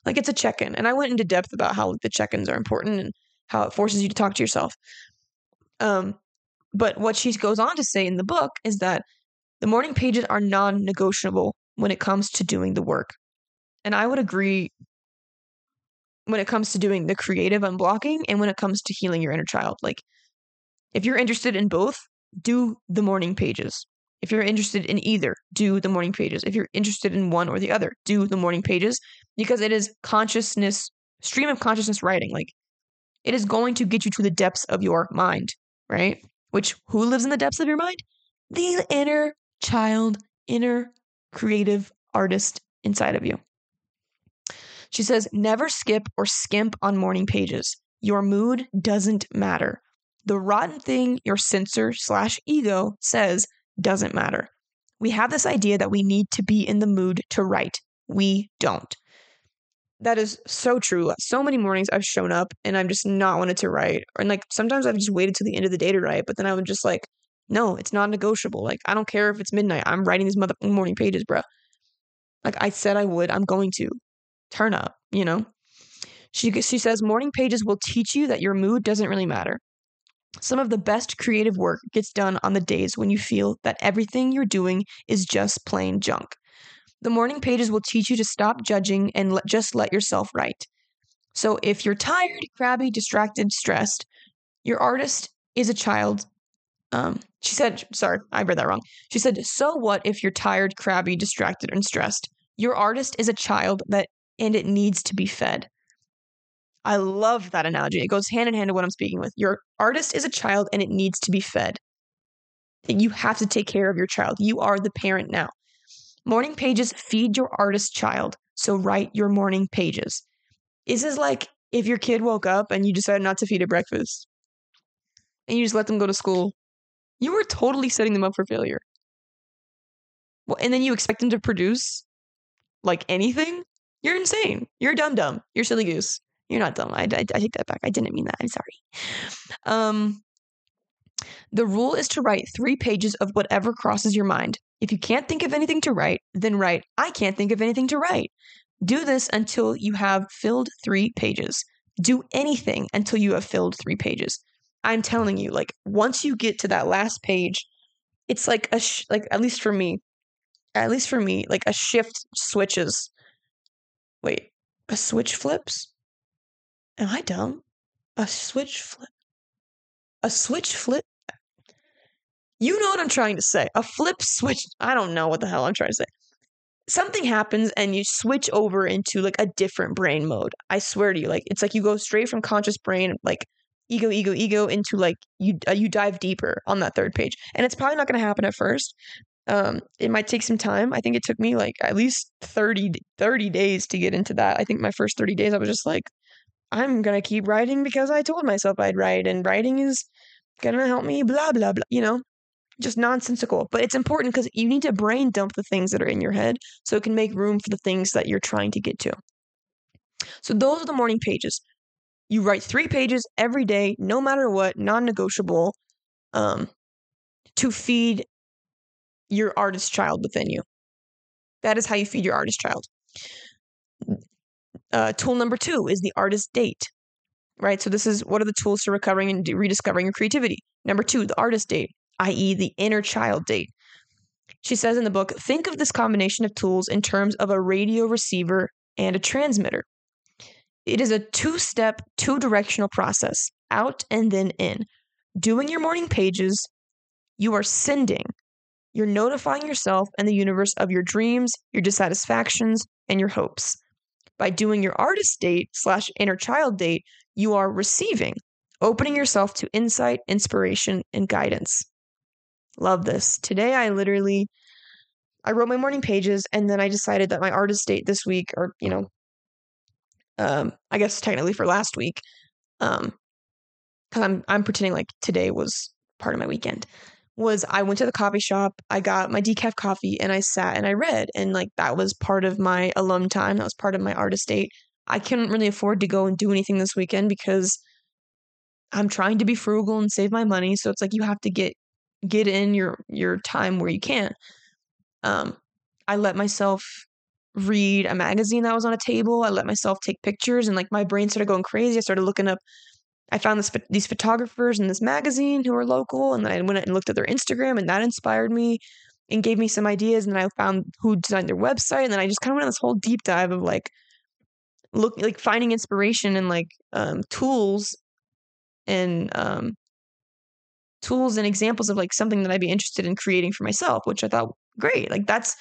like it's a check in. And I went into depth about how the check ins are important and how it forces you to talk to yourself. Um, but what she goes on to say in the book is that the morning pages are non negotiable when it comes to doing the work. And I would agree when it comes to doing the creative unblocking and when it comes to healing your inner child. Like, if you're interested in both, do the morning pages. If you're interested in either, do the morning pages. If you're interested in one or the other, do the morning pages because it is consciousness, stream of consciousness writing. Like it is going to get you to the depths of your mind, right? Which who lives in the depths of your mind? The inner child, inner creative artist inside of you. She says, never skip or skimp on morning pages. Your mood doesn't matter. The rotten thing your censor slash ego says doesn't matter. We have this idea that we need to be in the mood to write. We don't. That is so true. So many mornings I've shown up and I'm just not wanted to write. And like sometimes I've just waited till the end of the day to write, but then I would just like, no, it's not negotiable. Like I don't care if it's midnight. I'm writing these mother morning pages, bro. Like I said I would, I'm going to. Turn up, you know? She she says morning pages will teach you that your mood doesn't really matter. Some of the best creative work gets done on the days when you feel that everything you're doing is just plain junk. The morning pages will teach you to stop judging and just let yourself write. So if you're tired, crabby, distracted, stressed, your artist is a child. Um, she said, sorry, I read that wrong. She said, so what if you're tired, crabby, distracted, and stressed? Your artist is a child that and it needs to be fed. I love that analogy. It goes hand in hand to what I'm speaking with. Your artist is a child and it needs to be fed. You have to take care of your child. You are the parent now. Morning pages feed your artist child. So write your morning pages. This is like if your kid woke up and you decided not to feed it breakfast and you just let them go to school. You are totally setting them up for failure. Well, and then you expect them to produce like anything? You're insane. You're dumb dumb. You're silly goose. You're not dumb. I, I, I take that back. I didn't mean that. I'm sorry. Um, the rule is to write three pages of whatever crosses your mind. If you can't think of anything to write, then write, I can't think of anything to write. Do this until you have filled three pages. Do anything until you have filled three pages. I'm telling you, like, once you get to that last page, it's like a, sh- like, at least for me, at least for me, like a shift switches. Wait, a switch flips? Am I dumb? A switch flip. A switch flip. You know what I'm trying to say. A flip switch. I don't know what the hell I'm trying to say. Something happens and you switch over into like a different brain mode. I swear to you, like it's like you go straight from conscious brain, like ego, ego, ego, into like you uh, you dive deeper on that third page. And it's probably not going to happen at first. Um, it might take some time. I think it took me like at least 30, 30 days to get into that. I think my first 30 days I was just like, I'm gonna keep writing because I told myself I'd write, and writing is gonna help me, blah, blah, blah, you know? Just nonsensical. But it's important because you need to brain dump the things that are in your head so it can make room for the things that you're trying to get to. So those are the morning pages. You write three pages every day, no matter what, non negotiable, um, to feed your artist child within you. That is how you feed your artist child. Uh, tool number two is the artist date, right? So, this is what are the tools to recovering and rediscovering your creativity? Number two, the artist date, i.e., the inner child date. She says in the book think of this combination of tools in terms of a radio receiver and a transmitter. It is a two step, two directional process out and then in. Doing your morning pages, you are sending. You're notifying yourself and the universe of your dreams, your dissatisfactions, and your hopes. By doing your artist date slash inner child date, you are receiving, opening yourself to insight, inspiration, and guidance. Love this. Today, I literally I wrote my morning pages, and then I decided that my artist date this week, or you know, um, I guess technically for last week, um, because I'm I'm pretending like today was part of my weekend. Was I went to the coffee shop, I got my decaf coffee, and I sat and I read, and like that was part of my alum time. That was part of my artist date. I couldn't really afford to go and do anything this weekend because I'm trying to be frugal and save my money. So it's like you have to get get in your your time where you can. Um, I let myself read a magazine that was on a table. I let myself take pictures, and like my brain started going crazy. I started looking up. I found this these photographers in this magazine who are local, and then I went and looked at their Instagram, and that inspired me and gave me some ideas. And then I found who designed their website, and then I just kind of went on this whole deep dive of like look like finding inspiration and like um, tools and um, tools and examples of like something that I'd be interested in creating for myself, which I thought great. Like that's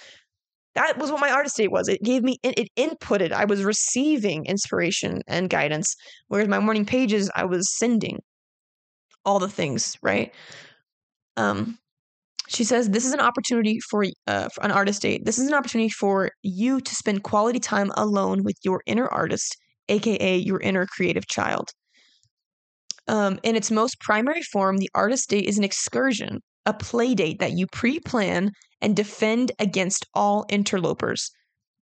that was what my artist date was. It gave me it, it inputted. I was receiving inspiration and guidance, whereas my morning pages I was sending all the things, right? Um she says this is an opportunity for, uh, for an artist date. This is an opportunity for you to spend quality time alone with your inner artist, aka your inner creative child. Um, in its most primary form, the artist date is an excursion, a play date that you pre plan and defend against all interlopers.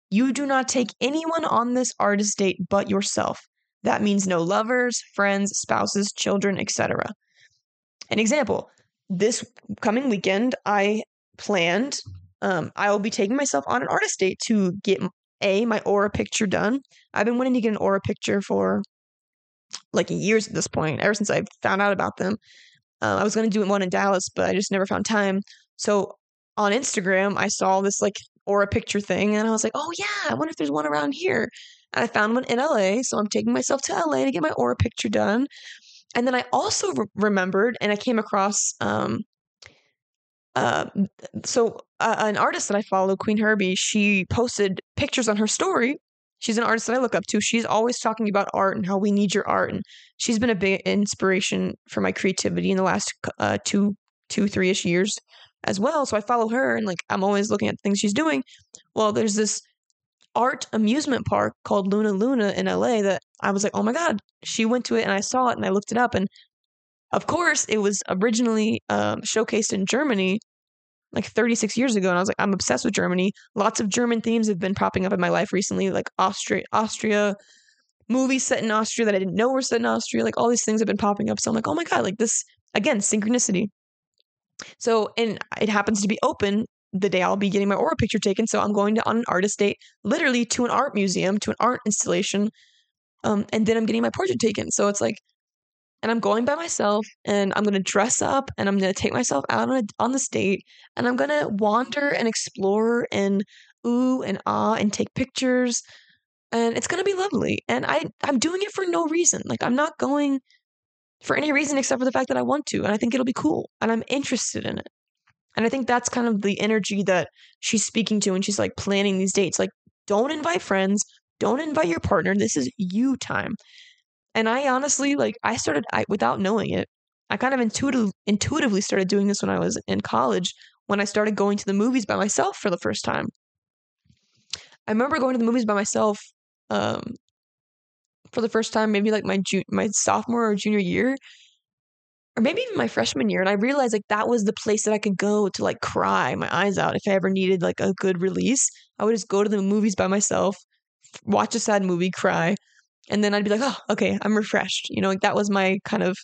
You do not take anyone on this artist date but yourself. That means no lovers, friends, spouses, children, etc. An example this coming weekend, I planned, um, I will be taking myself on an artist date to get a my aura picture done. I've been wanting to get an aura picture for like years at this point, ever since I found out about them. Uh, I was going to do one in Dallas, but I just never found time. So on Instagram, I saw this like aura picture thing, and I was like, oh yeah, I wonder if there's one around here. And I found one in LA, so I'm taking myself to LA to get my aura picture done. And then I also re- remembered, and I came across, um, uh, so uh, an artist that I follow, Queen Herbie, she posted pictures on her story She's an artist that I look up to. She's always talking about art and how we need your art, and she's been a big inspiration for my creativity in the last uh, two, two, three ish years as well. So I follow her, and like I'm always looking at things she's doing. Well, there's this art amusement park called Luna Luna in LA that I was like, oh my god, she went to it, and I saw it, and I looked it up, and of course, it was originally um, showcased in Germany, like 36 years ago and I was like I'm obsessed with Germany. Lots of German themes have been popping up in my life recently like Austria Austria movies set in Austria that I didn't know were set in Austria. Like all these things have been popping up. So I'm like, "Oh my god, like this again, synchronicity." So, and it happens to be open the day I'll be getting my aura picture taken, so I'm going to on an artist date literally to an art museum, to an art installation. Um, and then I'm getting my portrait taken. So it's like and I'm going by myself and I'm going to dress up and I'm going to take myself out on, a, on this date and I'm going to wander and explore and ooh and ah and take pictures and it's going to be lovely and I I'm doing it for no reason like I'm not going for any reason except for the fact that I want to and I think it'll be cool and I'm interested in it and I think that's kind of the energy that she's speaking to when she's like planning these dates like don't invite friends don't invite your partner this is you time and I honestly like I started I, without knowing it. I kind of intuitive, intuitively started doing this when I was in college when I started going to the movies by myself for the first time. I remember going to the movies by myself um, for the first time, maybe like my ju- my sophomore or junior year, or maybe even my freshman year, and I realized like that was the place that I could go to like cry my eyes out if I ever needed like a good release. I would just go to the movies by myself, watch a sad movie, cry, And then I'd be like, oh, okay, I'm refreshed. You know, like that was my kind of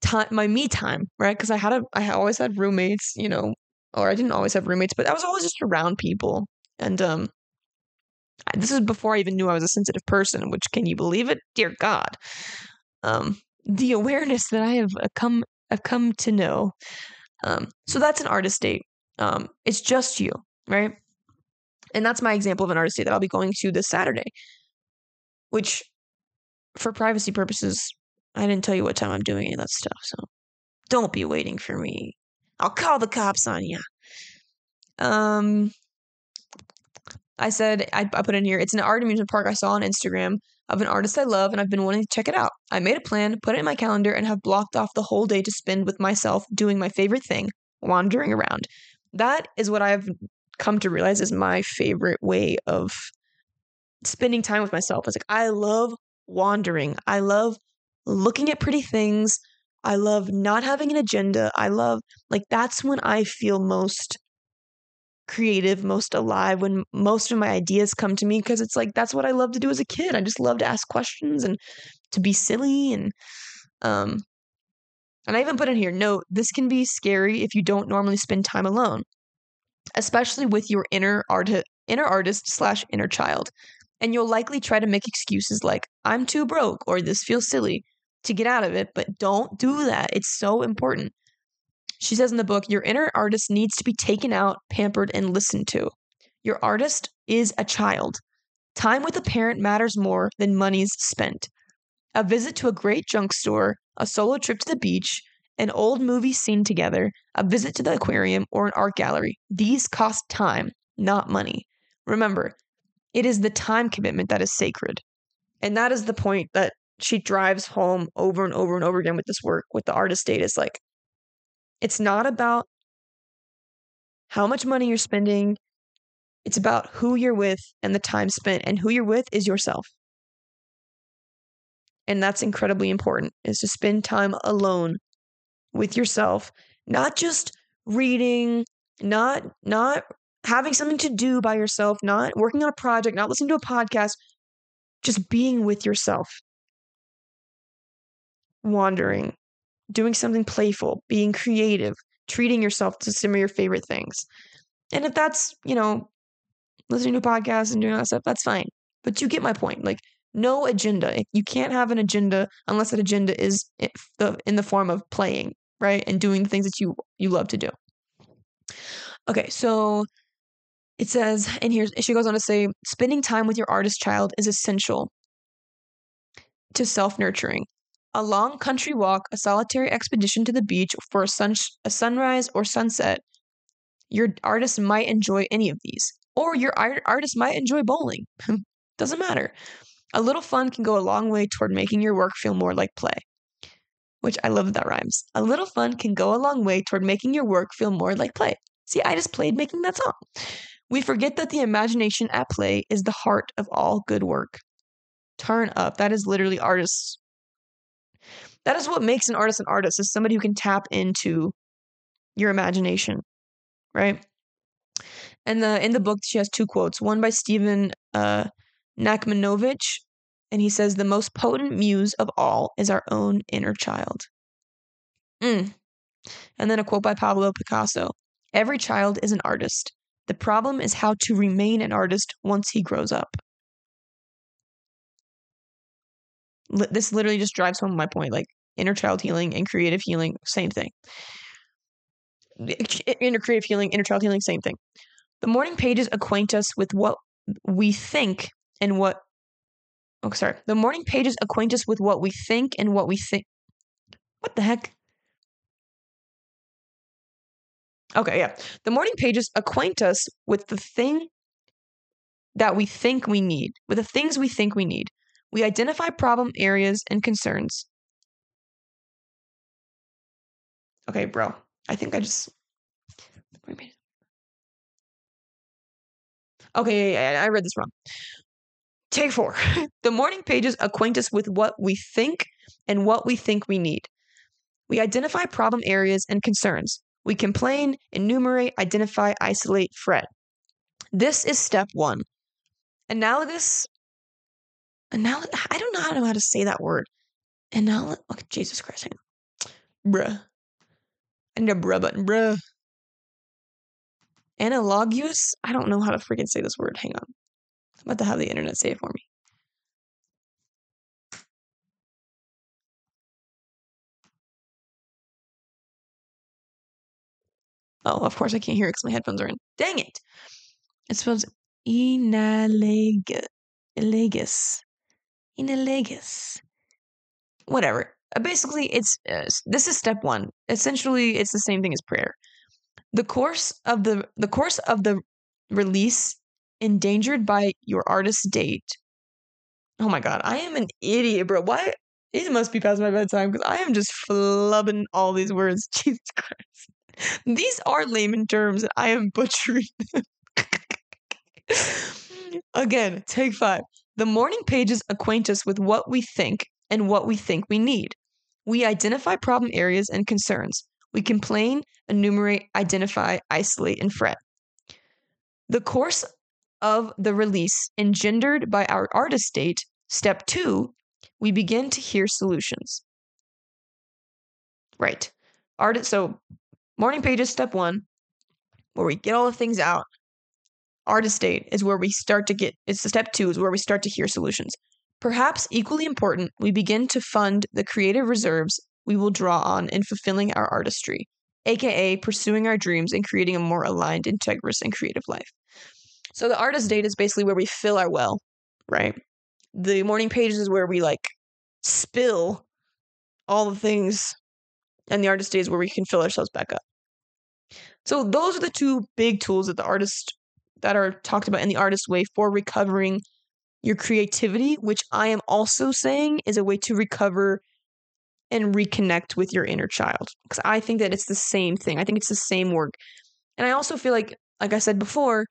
time, my me time, right? Because I had a, I always had roommates, you know, or I didn't always have roommates, but I was always just around people. And um, this is before I even knew I was a sensitive person. Which can you believe it? Dear God, um, the awareness that I have uh, come, I've come to know. Um, so that's an artist date. Um, it's just you, right? And that's my example of an artist date that I'll be going to this Saturday. Which, for privacy purposes, I didn't tell you what time I'm doing any of that stuff. So don't be waiting for me. I'll call the cops on you. Um, I said I, I put it in here. It's an art amusement park I saw on Instagram of an artist I love, and I've been wanting to check it out. I made a plan, put it in my calendar, and have blocked off the whole day to spend with myself doing my favorite thing, wandering around. That is what I've come to realize is my favorite way of spending time with myself. It's like I love wandering. I love looking at pretty things. I love not having an agenda. I love, like, that's when I feel most creative, most alive, when most of my ideas come to me because it's like that's what I love to do as a kid. I just love to ask questions and to be silly and, um, and I even put in here, note, this can be scary if you don't normally spend time alone, especially with your inner art, inner artist slash inner child. And you'll likely try to make excuses like, I'm too broke or this feels silly to get out of it, but don't do that. It's so important. She says in the book, your inner artist needs to be taken out, pampered, and listened to. Your artist is a child. Time with a parent matters more than monies spent. A visit to a great junk store, a solo trip to the beach, an old movie seen together, a visit to the aquarium, or an art gallery. These cost time, not money. Remember, it is the time commitment that is sacred. And that is the point that she drives home over and over and over again with this work with the artist is like it's not about how much money you're spending. It's about who you're with and the time spent and who you're with is yourself. And that's incredibly important is to spend time alone with yourself not just reading not not having something to do by yourself not working on a project not listening to a podcast just being with yourself. Wandering, doing something playful, being creative, treating yourself to some of your favorite things. And if that's, you know, listening to podcasts and doing that stuff, that's fine. But you get my point. Like, no agenda. You can't have an agenda unless that agenda is in the form of playing, right? And doing things that you you love to do. Okay, so it says, and here she goes on to say, spending time with your artist child is essential to self nurturing. A long country walk, a solitary expedition to the beach for a, sun- a sunrise or sunset. Your artist might enjoy any of these, or your art- artist might enjoy bowling. Doesn't matter. A little fun can go a long way toward making your work feel more like play. Which I love that, that rhymes. A little fun can go a long way toward making your work feel more like play. See, I just played making that song. We forget that the imagination at play is the heart of all good work. Turn up. That is literally artists that is what makes an artist an artist is somebody who can tap into your imagination right? And the in the book she has two quotes one by stephen uh, nachmanovitch and he says the most potent muse of all is our own inner child. Mm. and then a quote by pablo picasso every child is an artist. The problem is how to remain an artist once he grows up this literally just drives home my point. Like inner child healing and creative healing, same thing. Inner creative healing, inner child healing, same thing. The morning pages acquaint us with what we think and what. Oh, sorry. The morning pages acquaint us with what we think and what we think. What the heck? Okay, yeah. The morning pages acquaint us with the thing that we think we need, with the things we think we need. We identify problem areas and concerns. Okay, bro. I think I just. Okay, I read this wrong. Take four. the morning pages acquaint us with what we think and what we think we need. We identify problem areas and concerns. We complain, enumerate, identify, isolate, fret. This is step one. Analogous Anal- I don't know how to, how to say that word. Anal- oh, Jesus Christ. Hang on. Bruh. I need a bruh button. Bruh. Analogous? I don't know how to freaking say this word. Hang on. I'm about to have the internet say it for me. Oh, of course I can't hear it because my headphones are in. Dang it! It spells inalagus. Inalagus. Whatever. Uh, basically, it's uh, this is step one. Essentially, it's the same thing as prayer. The course of the the course of the release endangered by your artist's date. Oh my god, I am an idiot, bro. Why? It must be past my bedtime because I am just flubbing all these words. Jesus Christ. These are layman terms and I am butchering them. Again, take five. The morning pages acquaint us with what we think and what we think we need. We identify problem areas and concerns. We complain, enumerate, identify, isolate, and fret. The course of the release engendered by our artist state, step two, we begin to hear solutions. Right. Artist so morning pages step 1 where we get all the things out. Artist state is where we start to get it's step 2 is where we start to hear solutions. Perhaps equally important, we begin to fund the creative reserves we will draw on in fulfilling our artistry, aka pursuing our dreams and creating a more aligned, integrous, and creative life. So the artist date is basically where we fill our well, right? The morning pages is where we like spill all the things, and the artist date is where we can fill ourselves back up. So those are the two big tools that the artist that are talked about in the artist way for recovering your creativity, which I am also saying is a way to recover and reconnect with your inner child. Because I think that it's the same thing. I think it's the same work. And I also feel like, like I said before,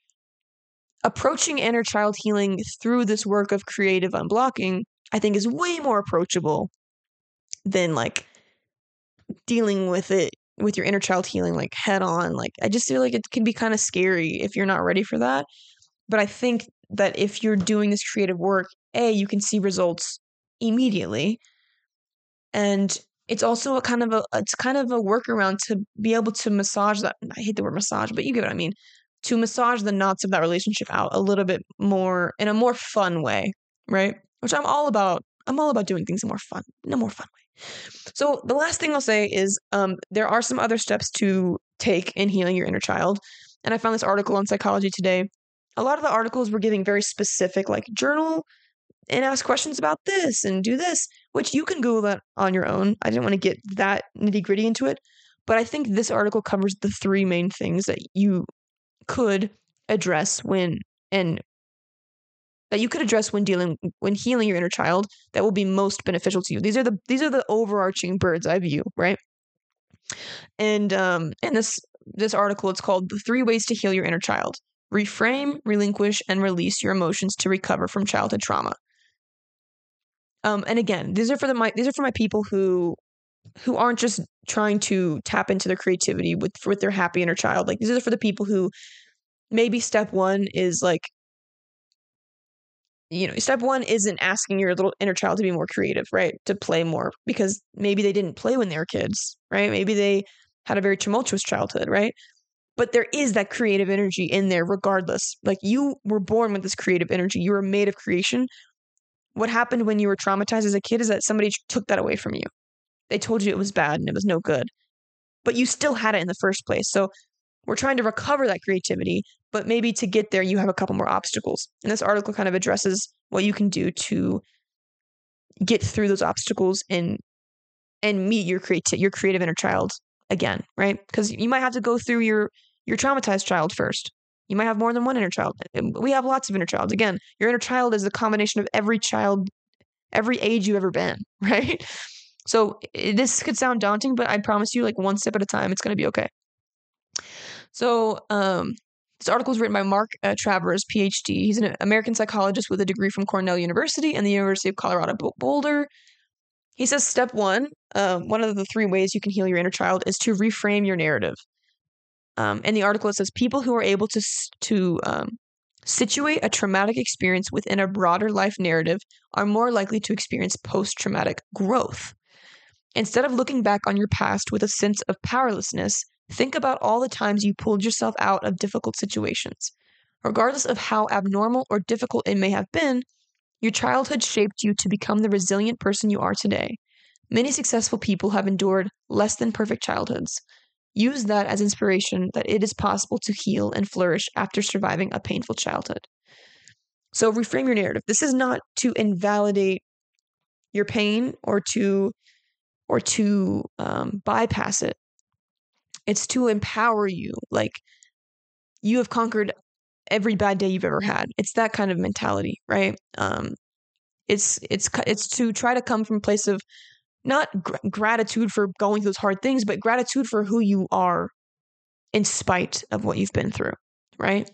approaching inner child healing through this work of creative unblocking, I think is way more approachable than like dealing with it with your inner child healing like head on. Like I just feel like it can be kind of scary if you're not ready for that. But I think that if you're doing this creative work, A, you can see results immediately. And it's also a kind of a it's kind of a workaround to be able to massage that I hate the word massage, but you get what I mean. To massage the knots of that relationship out a little bit more in a more fun way, right? Which I'm all about. I'm all about doing things in more fun, in a more fun way. So the last thing I'll say is um, there are some other steps to take in healing your inner child. And I found this article on Psychology Today. A lot of the articles were giving very specific, like journal and ask questions about this and do this, which you can Google that on your own. I didn't want to get that nitty gritty into it. But I think this article covers the three main things that you could address when and that you could address when dealing when healing your inner child that will be most beneficial to you. These are the these are the overarching bird's eye view, right? And um and this this article it's called The Three Ways to Heal Your Inner Child. Reframe, relinquish, and release your emotions to recover from childhood trauma. Um, and again, these are for the my these are for my people who who aren't just trying to tap into their creativity with with their happy inner child. Like these are for the people who maybe step one is like you know, step one isn't asking your little inner child to be more creative, right? To play more because maybe they didn't play when they were kids, right? Maybe they had a very tumultuous childhood, right? But there is that creative energy in there regardless. Like you were born with this creative energy. You were made of creation. What happened when you were traumatized as a kid is that somebody took that away from you. They told you it was bad and it was no good. But you still had it in the first place. So we're trying to recover that creativity, but maybe to get there, you have a couple more obstacles. And this article kind of addresses what you can do to get through those obstacles and and meet your creative your creative inner child again, right? Because you might have to go through your your traumatized child first. You might have more than one inner child. We have lots of inner childs. Again, your inner child is a combination of every child, every age you've ever been, right? So this could sound daunting, but I promise you, like one step at a time, it's going to be okay. So, um, this article is written by Mark uh, Travers, PhD. He's an American psychologist with a degree from Cornell University and the University of Colorado Boulder. He says step one, um, one of the three ways you can heal your inner child is to reframe your narrative. Um, in the article, it says people who are able to to um, situate a traumatic experience within a broader life narrative are more likely to experience post traumatic growth. Instead of looking back on your past with a sense of powerlessness, think about all the times you pulled yourself out of difficult situations. Regardless of how abnormal or difficult it may have been, your childhood shaped you to become the resilient person you are today. Many successful people have endured less than perfect childhoods. Use that as inspiration that it is possible to heal and flourish after surviving a painful childhood. So, reframe your narrative. This is not to invalidate your pain or to or to um, bypass it. It's to empower you. Like you have conquered every bad day you've ever had. It's that kind of mentality, right? Um, it's it's it's to try to come from a place of not gr- gratitude for going through those hard things, but gratitude for who you are in spite of what you've been through, right?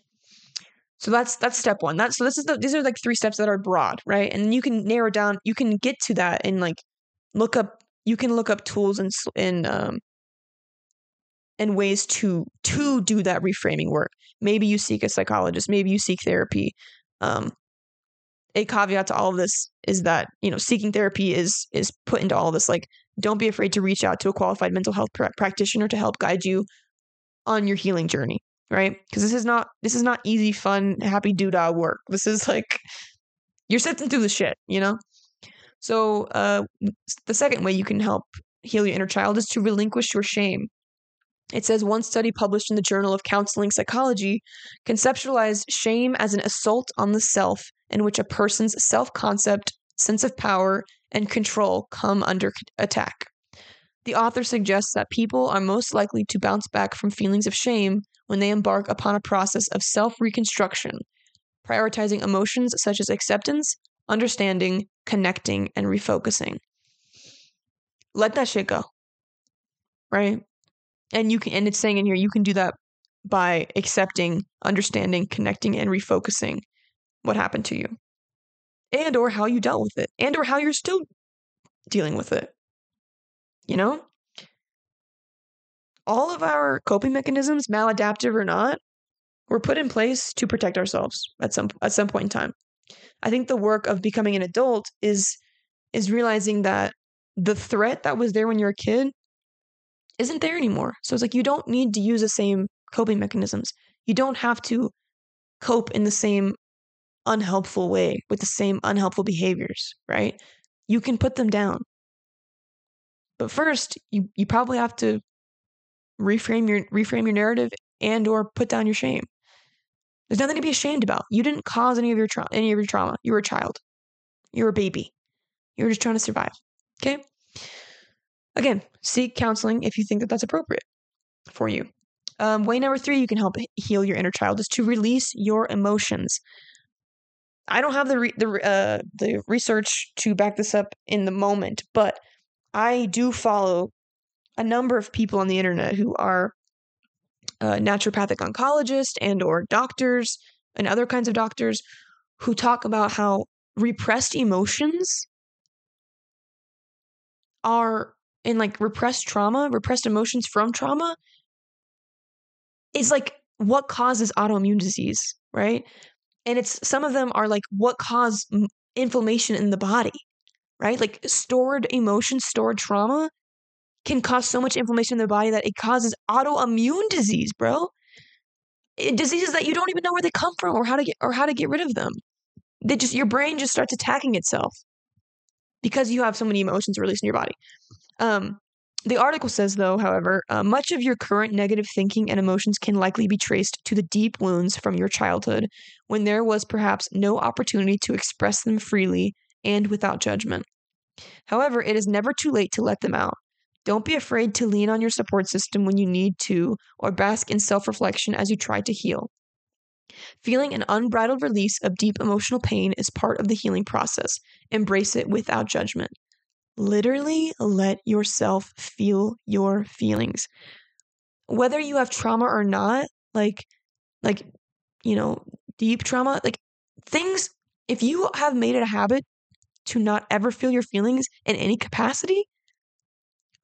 So that's that's step one. That's so this is the these are like three steps that are broad, right? And you can narrow down. You can get to that and like look up. You can look up tools and and um and ways to to do that reframing work. Maybe you seek a psychologist. Maybe you seek therapy. Um, a caveat to all of this is that you know seeking therapy is is put into all this like don't be afraid to reach out to a qualified mental health pr- practitioner to help guide you on your healing journey right because this is not this is not easy fun happy doodah work this is like you're sifting through the shit you know so uh the second way you can help heal your inner child is to relinquish your shame it says one study published in the Journal of Counseling Psychology conceptualized shame as an assault on the self in which a person's self concept, sense of power, and control come under attack. The author suggests that people are most likely to bounce back from feelings of shame when they embark upon a process of self reconstruction, prioritizing emotions such as acceptance, understanding, connecting, and refocusing. Let that shit go. Right? And you can and it's saying in here you can do that by accepting understanding connecting and refocusing what happened to you. And or how you dealt with it. And or how you're still dealing with it. You know? All of our coping mechanisms maladaptive or not were put in place to protect ourselves at some at some point in time. I think the work of becoming an adult is is realizing that the threat that was there when you're a kid isn't there anymore. So it's like you don't need to use the same coping mechanisms. You don't have to cope in the same unhelpful way with the same unhelpful behaviors, right? You can put them down. But first, you you probably have to reframe your reframe your narrative and or put down your shame. There's nothing to be ashamed about. You didn't cause any of your trauma any of your trauma. You were a child. You were a baby. You were just trying to survive. Okay? Again, seek counseling if you think that that's appropriate for you. Um, way number three, you can help heal your inner child is to release your emotions. I don't have the re- the uh, the research to back this up in the moment, but I do follow a number of people on the internet who are uh, naturopathic oncologists and or doctors and other kinds of doctors who talk about how repressed emotions are and like repressed trauma, repressed emotions from trauma is like what causes autoimmune disease, right? And it's some of them are like what cause inflammation in the body, right? Like stored emotions, stored trauma can cause so much inflammation in the body that it causes autoimmune disease, bro. It, diseases that you don't even know where they come from or how to get or how to get rid of them. They just your brain just starts attacking itself because you have so many emotions released in your body. Um, the article says, though, however, uh, much of your current negative thinking and emotions can likely be traced to the deep wounds from your childhood, when there was perhaps no opportunity to express them freely and without judgment. However, it is never too late to let them out. Don't be afraid to lean on your support system when you need to, or bask in self reflection as you try to heal. Feeling an unbridled release of deep emotional pain is part of the healing process. Embrace it without judgment literally let yourself feel your feelings. Whether you have trauma or not, like like you know, deep trauma, like things if you have made it a habit to not ever feel your feelings in any capacity,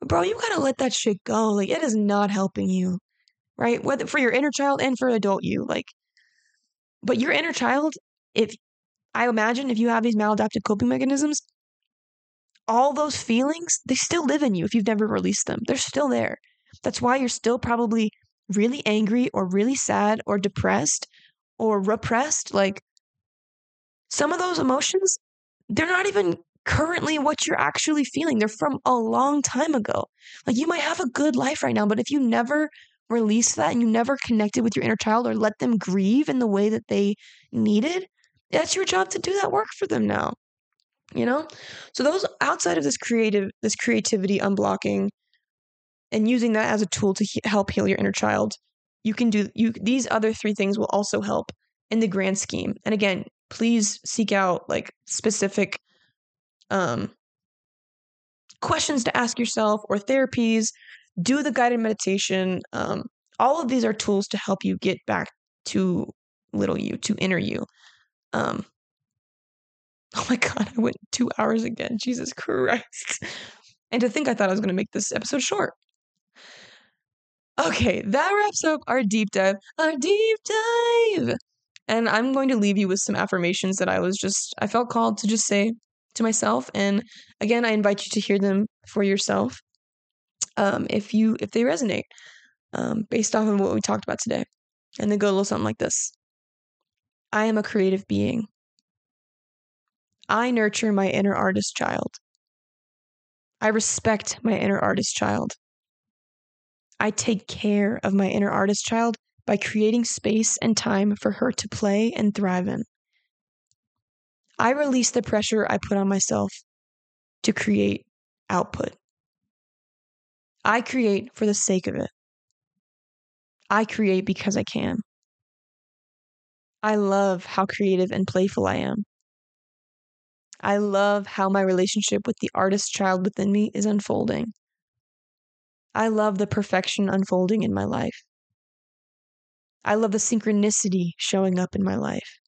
bro, you got to let that shit go. Like it is not helping you. Right? Whether for your inner child and for adult you, like But your inner child, if I imagine if you have these maladaptive coping mechanisms, all those feelings, they still live in you if you've never released them. They're still there. That's why you're still probably really angry or really sad or depressed or repressed. Like some of those emotions, they're not even currently what you're actually feeling. They're from a long time ago. Like you might have a good life right now, but if you never release that and you never connected with your inner child or let them grieve in the way that they needed, that's your job to do that work for them now. You know? So those outside of this creative this creativity unblocking and using that as a tool to he- help heal your inner child, you can do you these other three things will also help in the grand scheme. And again, please seek out like specific um questions to ask yourself or therapies do the guided meditation. Um, all of these are tools to help you get back to little you, to inner you. Um, oh my God, I went two hours again. Jesus Christ. And to think I thought I was going to make this episode short. Okay, that wraps up our deep dive. Our deep dive. And I'm going to leave you with some affirmations that I was just, I felt called to just say to myself. And again, I invite you to hear them for yourself um, if you if they resonate um, based off of what we talked about today. And they go a little something like this I am a creative being. I nurture my inner artist child. I respect my inner artist child. I take care of my inner artist child by creating space and time for her to play and thrive in. I release the pressure I put on myself to create output. I create for the sake of it. I create because I can. I love how creative and playful I am. I love how my relationship with the artist child within me is unfolding. I love the perfection unfolding in my life. I love the synchronicity showing up in my life.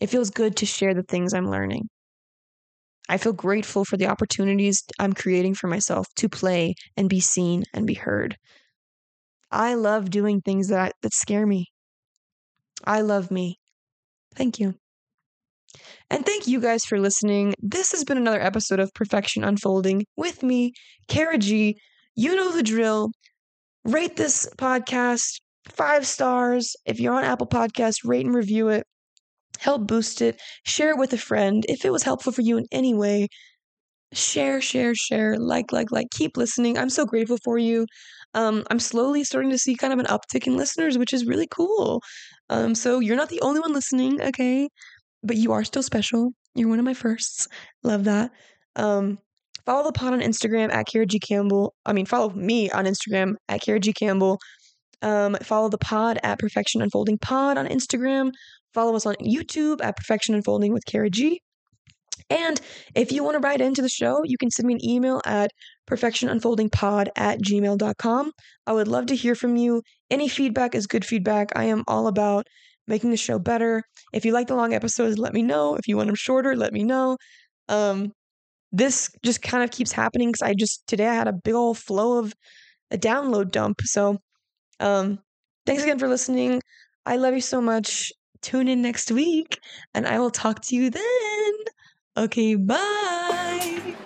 It feels good to share the things I'm learning. I feel grateful for the opportunities I'm creating for myself to play and be seen and be heard. I love doing things that that scare me. I love me. Thank you. And thank you guys for listening. This has been another episode of Perfection Unfolding with me, Cara G. You know the drill. Rate this podcast five stars. If you're on Apple Podcasts, rate and review it help boost it, share it with a friend. If it was helpful for you in any way, share, share, share, like, like, like, keep listening. I'm so grateful for you. Um, I'm slowly starting to see kind of an uptick in listeners, which is really cool. Um, so you're not the only one listening, okay? But you are still special. You're one of my firsts. Love that. Um, follow the pod on Instagram at Cara G Campbell. I mean, follow me on Instagram at Cara G Campbell. Um, follow the pod at Perfection Unfolding Pod on Instagram. Follow us on YouTube at Perfection Unfolding with Cara G. And if you want to write into the show, you can send me an email at perfectionunfoldingpod at gmail.com. I would love to hear from you. Any feedback is good feedback. I am all about making the show better. If you like the long episodes, let me know. If you want them shorter, let me know. Um, this just kind of keeps happening because I just today I had a big old flow of a download dump. So, um, thanks again for listening. I love you so much tune in next week and I will talk to you then. Okay, bye.